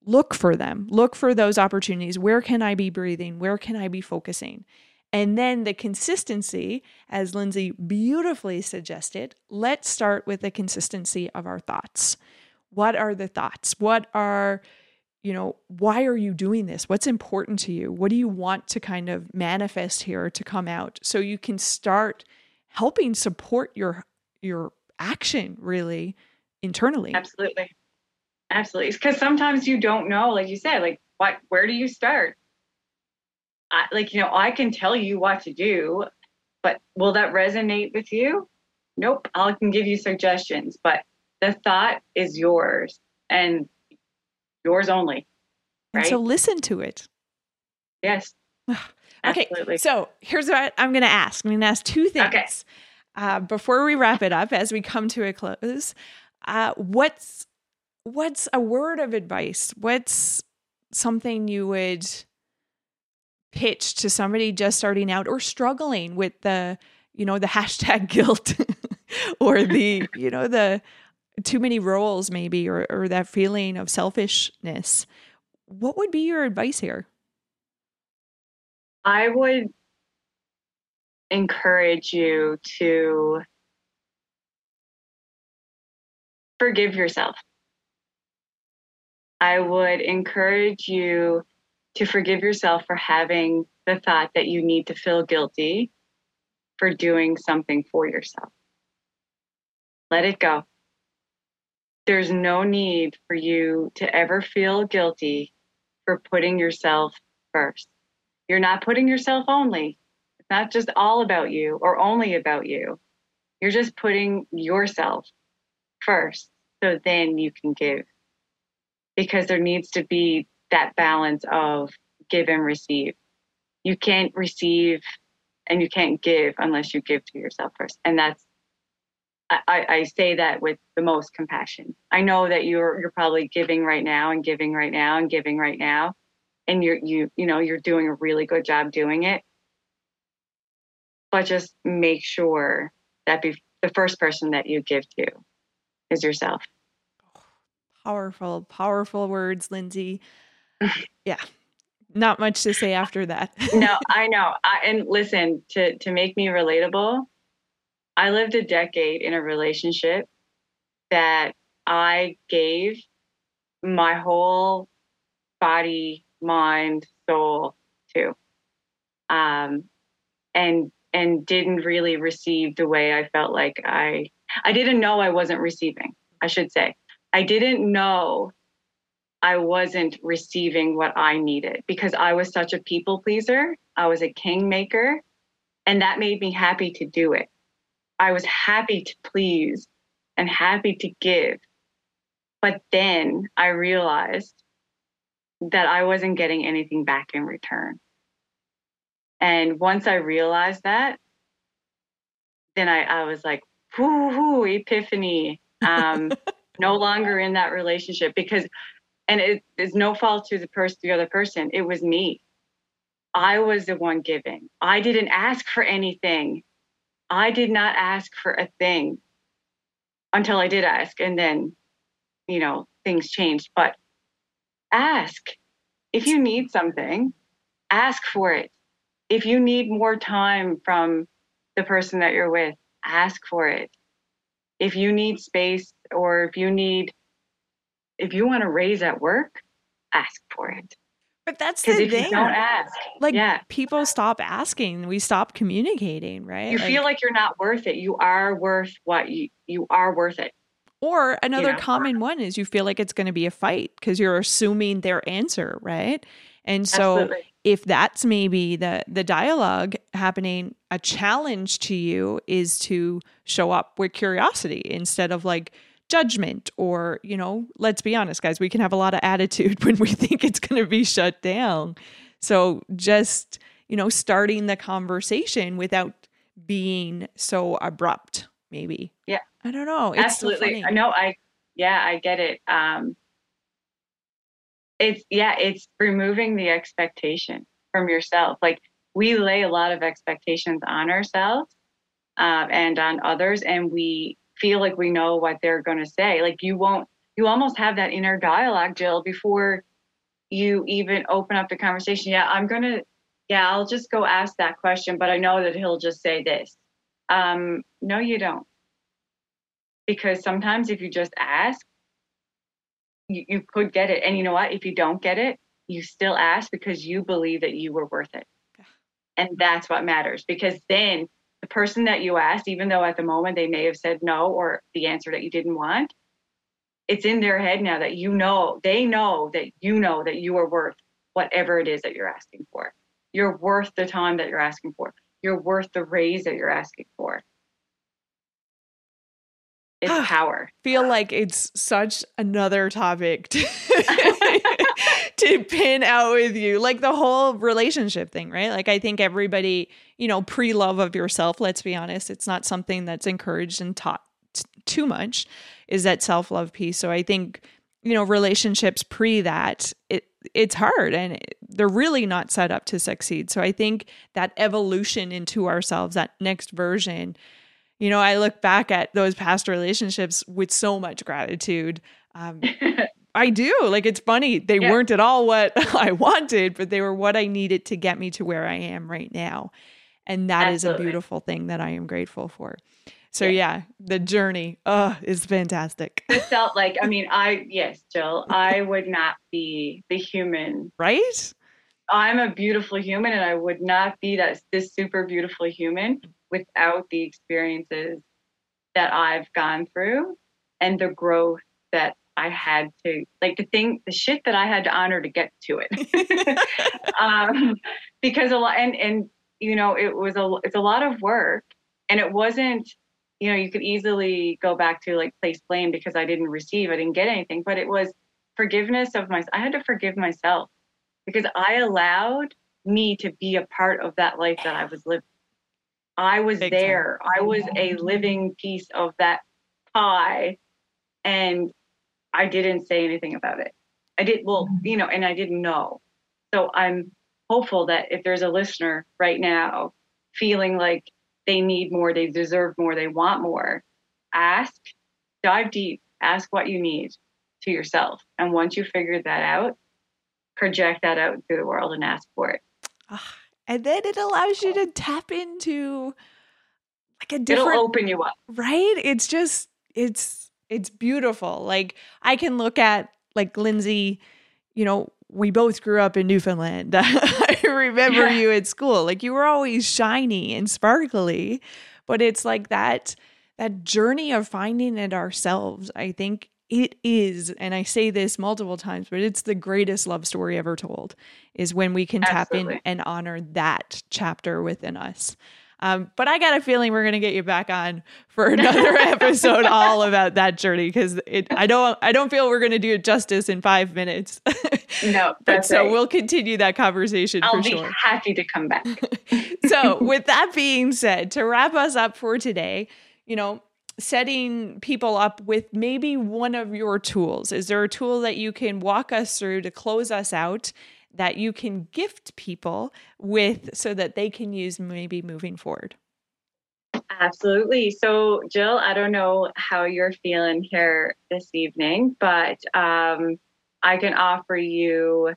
Look for them. Look for those opportunities. Where can I be breathing? Where can I be focusing? And then the consistency, as Lindsay beautifully suggested, let's start with the consistency of our thoughts. What are the thoughts? What are, you know, why are you doing this? What's important to you? What do you want to kind of manifest here to come out so you can start helping support your your action really internally? Absolutely. Absolutely. Because sometimes you don't know, like you said, like what where do you start? I, like you know i can tell you what to do but will that resonate with you? Nope i can give you suggestions but the thought is yours and yours only right? And so listen to it. Yes. Okay Absolutely. so here's what i'm going to ask. I'm going to ask two things. Okay. uh, before we wrap it up as we come to a close uh, what's what's a word of advice? What's something you would pitch to somebody just starting out or struggling with the you know the <laughs> hashtag guilt <laughs> or the you know the too many roles maybe or, or that feeling of selfishness. What would be your advice here? I would encourage you to forgive yourself. I would encourage you to forgive yourself for having the thought that you need to feel guilty for doing something for yourself. Let it go. There's no need for you to ever feel guilty for putting yourself first. You're not putting yourself only. It's not just all about you or only about you. You're just putting yourself first so then you can give. Because there needs to be that balance of give and receive. You can't receive and you can't give unless you give to yourself first. And that's I, I say that with the most compassion. I know that you're you're probably giving right now and giving right now and giving right now. And you're you you know you're doing a really good job doing it. But just make sure that be the first person that you give to is yourself. Powerful, powerful words, Lindsay. Yeah. Not much to say after that. <laughs> no, I know. I, and listen, to to make me relatable, I lived a decade in a relationship that I gave my whole body, mind, soul too. Um, and and didn't really receive the way I felt like I I didn't know I wasn't receiving, I should say. I didn't know I wasn't receiving what I needed because I was such a people pleaser. I was a kingmaker, and that made me happy to do it. I was happy to please and happy to give. But then I realized that I wasn't getting anything back in return. And once I realized that, then I, I was like, whoo, epiphany. Um, <laughs> no longer in that relationship because, and it is no fault to the person, the other person. It was me. I was the one giving. I didn't ask for anything. I did not ask for a thing until I did ask. And then, you know, things changed. But ask. If you need something, ask for it. If you need more time from the person that you're with, ask for it. If you need space or if you need, if you want to raise at work, ask for it. But that's the if thing. You don't ask. Like yeah. people stop asking. We stop communicating, right? You like, feel like you're not worth it. You are worth what you you are worth it. Or another you know? common one is you feel like it's going to be a fight because you're assuming their answer, right? And so Absolutely. if that's maybe the the dialogue happening, a challenge to you is to show up with curiosity instead of like judgment or, you know, let's be honest guys, we can have a lot of attitude <laughs> when we think it's going to be shut down. So just, you know, starting the conversation without being so abrupt maybe. Yeah. I don't know. It's Absolutely. So no, I yeah, I get it. Um it's yeah, it's removing the expectation from yourself. Like we lay a lot of expectations on ourselves uh, and on others, and we feel like we know what they're going to say. Like you won't, you almost have that inner dialogue, Jill, before you even open up the conversation. Yeah, I'm going to, yeah, I'll just go ask that question, but I know that he'll just say this. Um, no, you don't. Because sometimes if you just ask, you, you could get it. And you know what? If you don't get it, you still ask because you believe that you were worth it. And that's what matters because then the person that you asked, even though at the moment they may have said no or the answer that you didn't want, it's in their head now that you know, they know that you know that you are worth whatever it is that you're asking for. You're worth the time that you're asking for. You're worth the raise that you're asking for. It's <sighs> power. Feel like it's such another topic to, <laughs> <laughs> to pin out with you. Like the whole relationship thing, right? Like I think everybody, you know, pre-love of yourself, let's be honest, it's not something that's encouraged and taught t- too much is that self-love piece. So I think, you know, relationships pre that, it it's hard and they're really not set up to succeed. So I think that evolution into ourselves, that next version, you know, I look back at those past relationships with so much gratitude. Um, <laughs> I do. Like, it's funny. They yeah. weren't at all what <laughs> I wanted, but they were what I needed to get me to where I am right now. And that Absolutely. is a beautiful thing that I am grateful for. So yeah, yeah the journey uh is fantastic. It <laughs> felt like I mean, I yes, Jill, I would not be the human. Right? I'm a beautiful human and I would not be that this super beautiful human without the experiences that I've gone through and the growth that I had to like the thing the shit that I had to honor to get to it. <laughs> <laughs> um, because a lot and and you know it was a it's a lot of work and it wasn't you know you could easily go back to like place blame because I didn't receive I didn't get anything but it was forgiveness of my I had to forgive myself because I allowed me to be a part of that life that I was living I was Big there. Time. I was a living piece of that pie and I didn't say anything about it. I did well, mm-hmm. you know, and I didn't know. So I'm hopeful that if there's a listener right now feeling like they need more, they deserve more, they want more, ask, dive deep, ask what you need to yourself. And once you figure that out, project that out into the world and ask for it. Ah, and then it allows you to tap into like a different It'll open you up. Right? It's just it's it's beautiful. Like I can look at like Lindsay, you know, we both grew up in Newfoundland. <laughs> I remember yeah. you at school. Like you were always shiny and sparkly, but it's like that that journey of finding it ourselves. I think it is, and I say this multiple times, but it's the greatest love story ever told is when we can Absolutely. tap in and honor that chapter within us. Um, but I got a feeling we're gonna get you back on for <laughs> another episode all about that journey because I don't I don't feel we're gonna do it justice in five minutes. <laughs> no, but so right. we'll continue that conversation. I'll be sure. happy to come back. <laughs> so with that being said, to wrap us up for today, you know, setting people up with maybe one of your tools. Is there a tool that you can walk us through to close us out that you can gift people with so that they can use maybe moving forward? Absolutely. So, Jill, I don't know how you're feeling here this evening, but um, I can offer you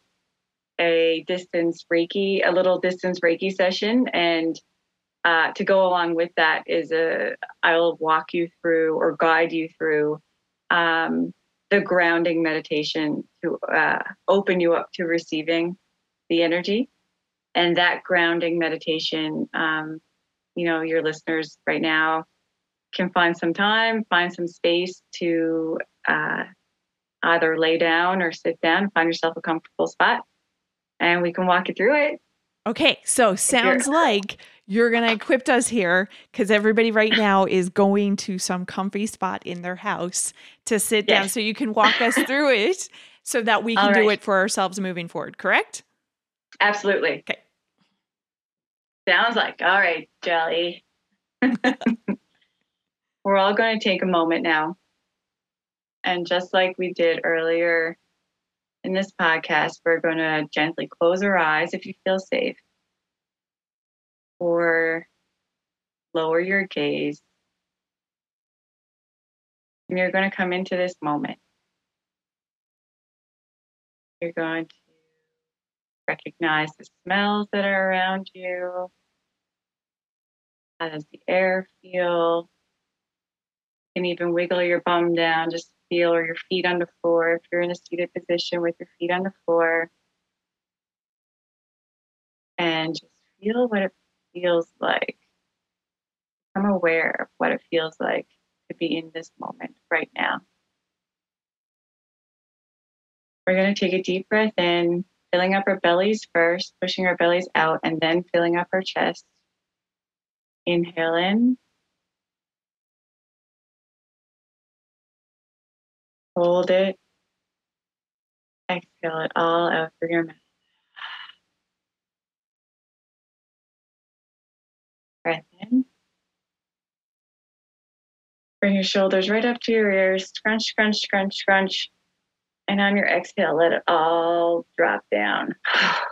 a distance Reiki, a little distance Reiki session. And uh, to go along with that is a, I'll walk you through or guide you through um, the grounding meditation to uh, open you up to receiving the energy. And that grounding meditation, um, you know, your listeners right now can find some time, find some space to uh, either lay down or sit down, find yourself a comfortable spot, and we can walk you through it. Okay, so sounds like you're going to equip us here because everybody right now is going to some comfy spot in their house to sit yes. down. So you can walk us through it so that we can right. do it for ourselves moving forward, correct? Absolutely. Okay. Sounds like, all right, Jelly. <laughs> We're all going to take a moment now. And just like we did earlier in this podcast, we're going to gently close our eyes if you feel safe or lower your gaze. And you're going to come into this moment. You're going to recognize the smells that are around you. How does the air feel? You can even wiggle your bum down, just feel, or your feet on the floor if you're in a seated position with your feet on the floor. And just feel what it feels like. I'm aware of what it feels like to be in this moment right now. We're going to take a deep breath in, filling up our bellies first, pushing our bellies out, and then filling up our chest. Inhale in. Hold it. Exhale it all out through your mouth. Breath in. Bring your shoulders right up to your ears. Scrunch, scrunch, scrunch, scrunch. And on your exhale, let it all drop down. <sighs>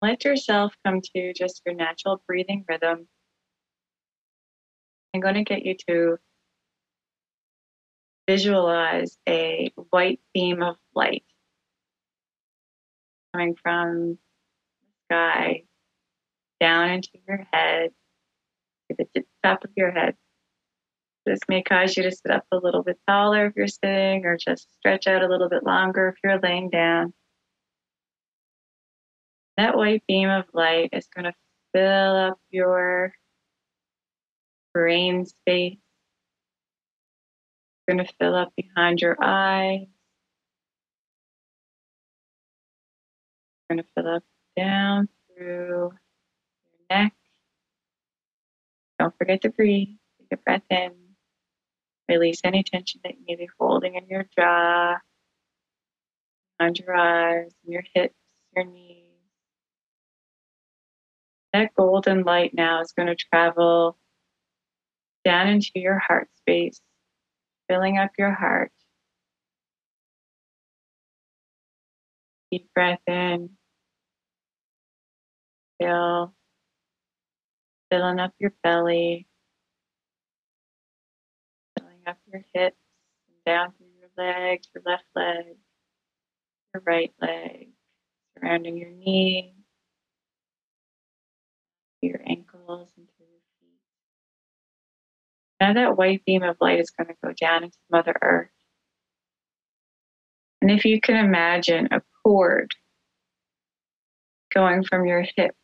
Let yourself come to just your natural breathing rhythm. I'm going to get you to visualize a white beam of light coming from sky down into your head, to the top of your head. This may cause you to sit up a little bit taller if you're sitting, or just stretch out a little bit longer if you're laying down. That white beam of light is going to fill up your brain space. It's going to fill up behind your eyes. It's going to fill up down through your neck. Don't forget to breathe. Take a breath in. Release any tension that you may be holding in your jaw, behind your eyes, your hips, your knees. That golden light now is going to travel down into your heart space, filling up your heart. Deep breath in. Filling up your belly, filling up your hips, and down through your legs, your left leg, your right leg, surrounding your knees, your ankles, and through your feet. Now that white beam of light is going to go down into Mother Earth. And if you can imagine a cord going from your hip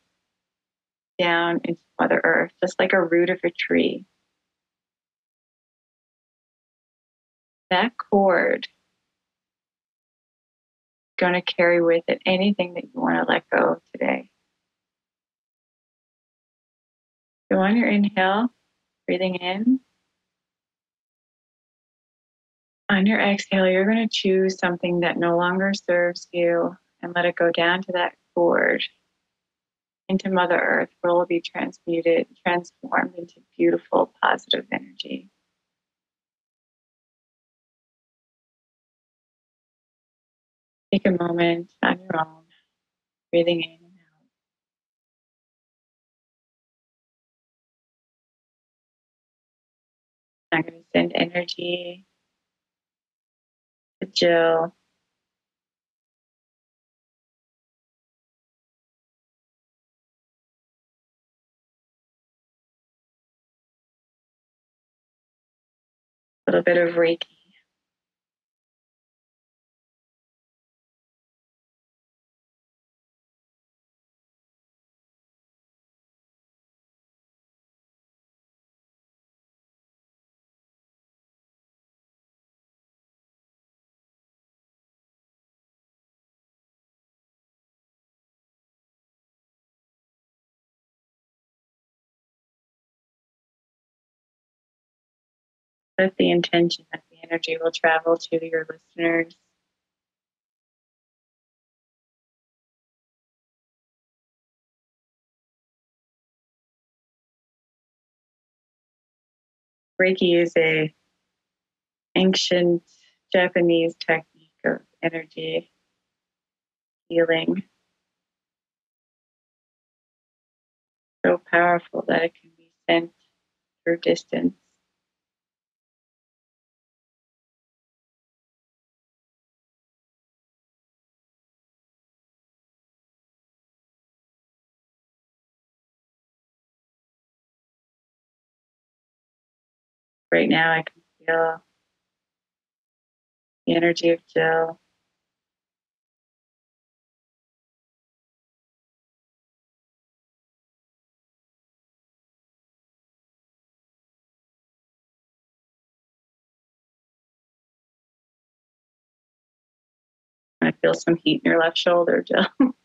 down into Mother Earth, just like a root of a tree. That cord going to carry with it anything that you want to let go of today. So on your inhale, breathing in. On your exhale, you're going to choose something that no longer serves you and let it go down to that cord into Mother Earth where will be transmuted, transformed into beautiful, positive energy. Take a moment on your own, breathing in and out. I'm going to send energy to Jill little bit of Reiki. Set the intention that the energy will travel to your listeners. Reiki is a ancient Japanese technique of energy healing. So powerful that it can be sent through distance. Right now I can feel the energy of Jill. I feel some heat in your left shoulder, Jill. <laughs>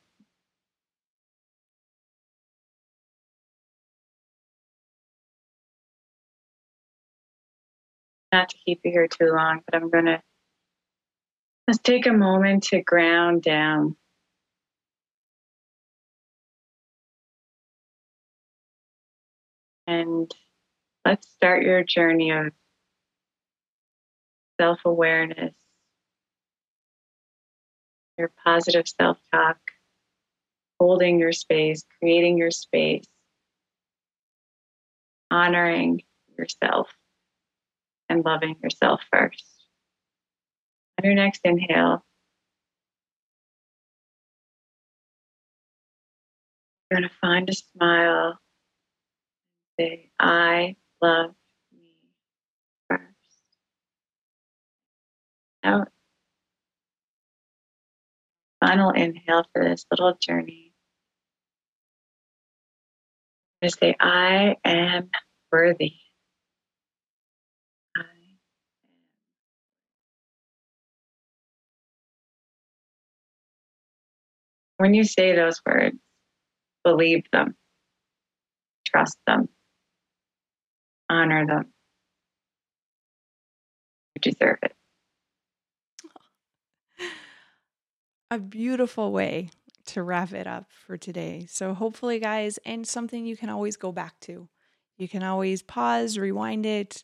not to keep you here too long, but I'm going to let's take a moment to ground down. And let's start your journey of self awareness, your positive self talk, holding your space, creating your space, honoring yourself and loving yourself first. On your next inhale, you're going to find a smile. Say, I love me first. Out. Final inhale for this little journey. I'm going to say, I am worthy. When you say those words, believe them, trust them, honor them. You deserve it. A beautiful way to wrap it up for today. So, hopefully, guys, and something you can always go back to. You can always pause, rewind it,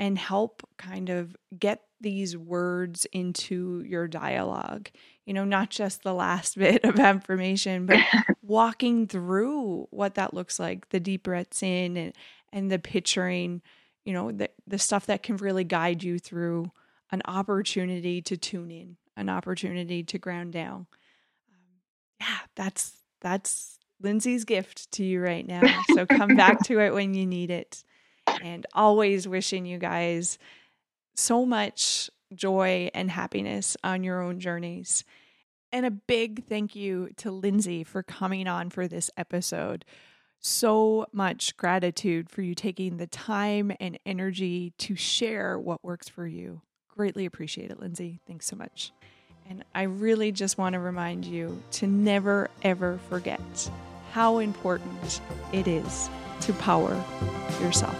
and help kind of get these words into your dialogue. You know, not just the last <laughs> bit of affirmation, but <laughs> walking through what that looks like, the deep breaths in and, and the picturing, you know, the, the stuff that can really guide you through an opportunity to tune in, an opportunity to ground down. Um, yeah, that's that's Lindsay's gift to you right now. So come back <laughs> to it when you need it. <laughs> and always wishing you guys so much joy and happiness on your own journeys. And a big thank you to Lindsay for coming on for this episode. So much gratitude for you taking the time and energy to share what works for you. Greatly appreciate it, Lindsay. Thanks so much. And I really just want to remind you to never, ever forget how important it is to power yourself.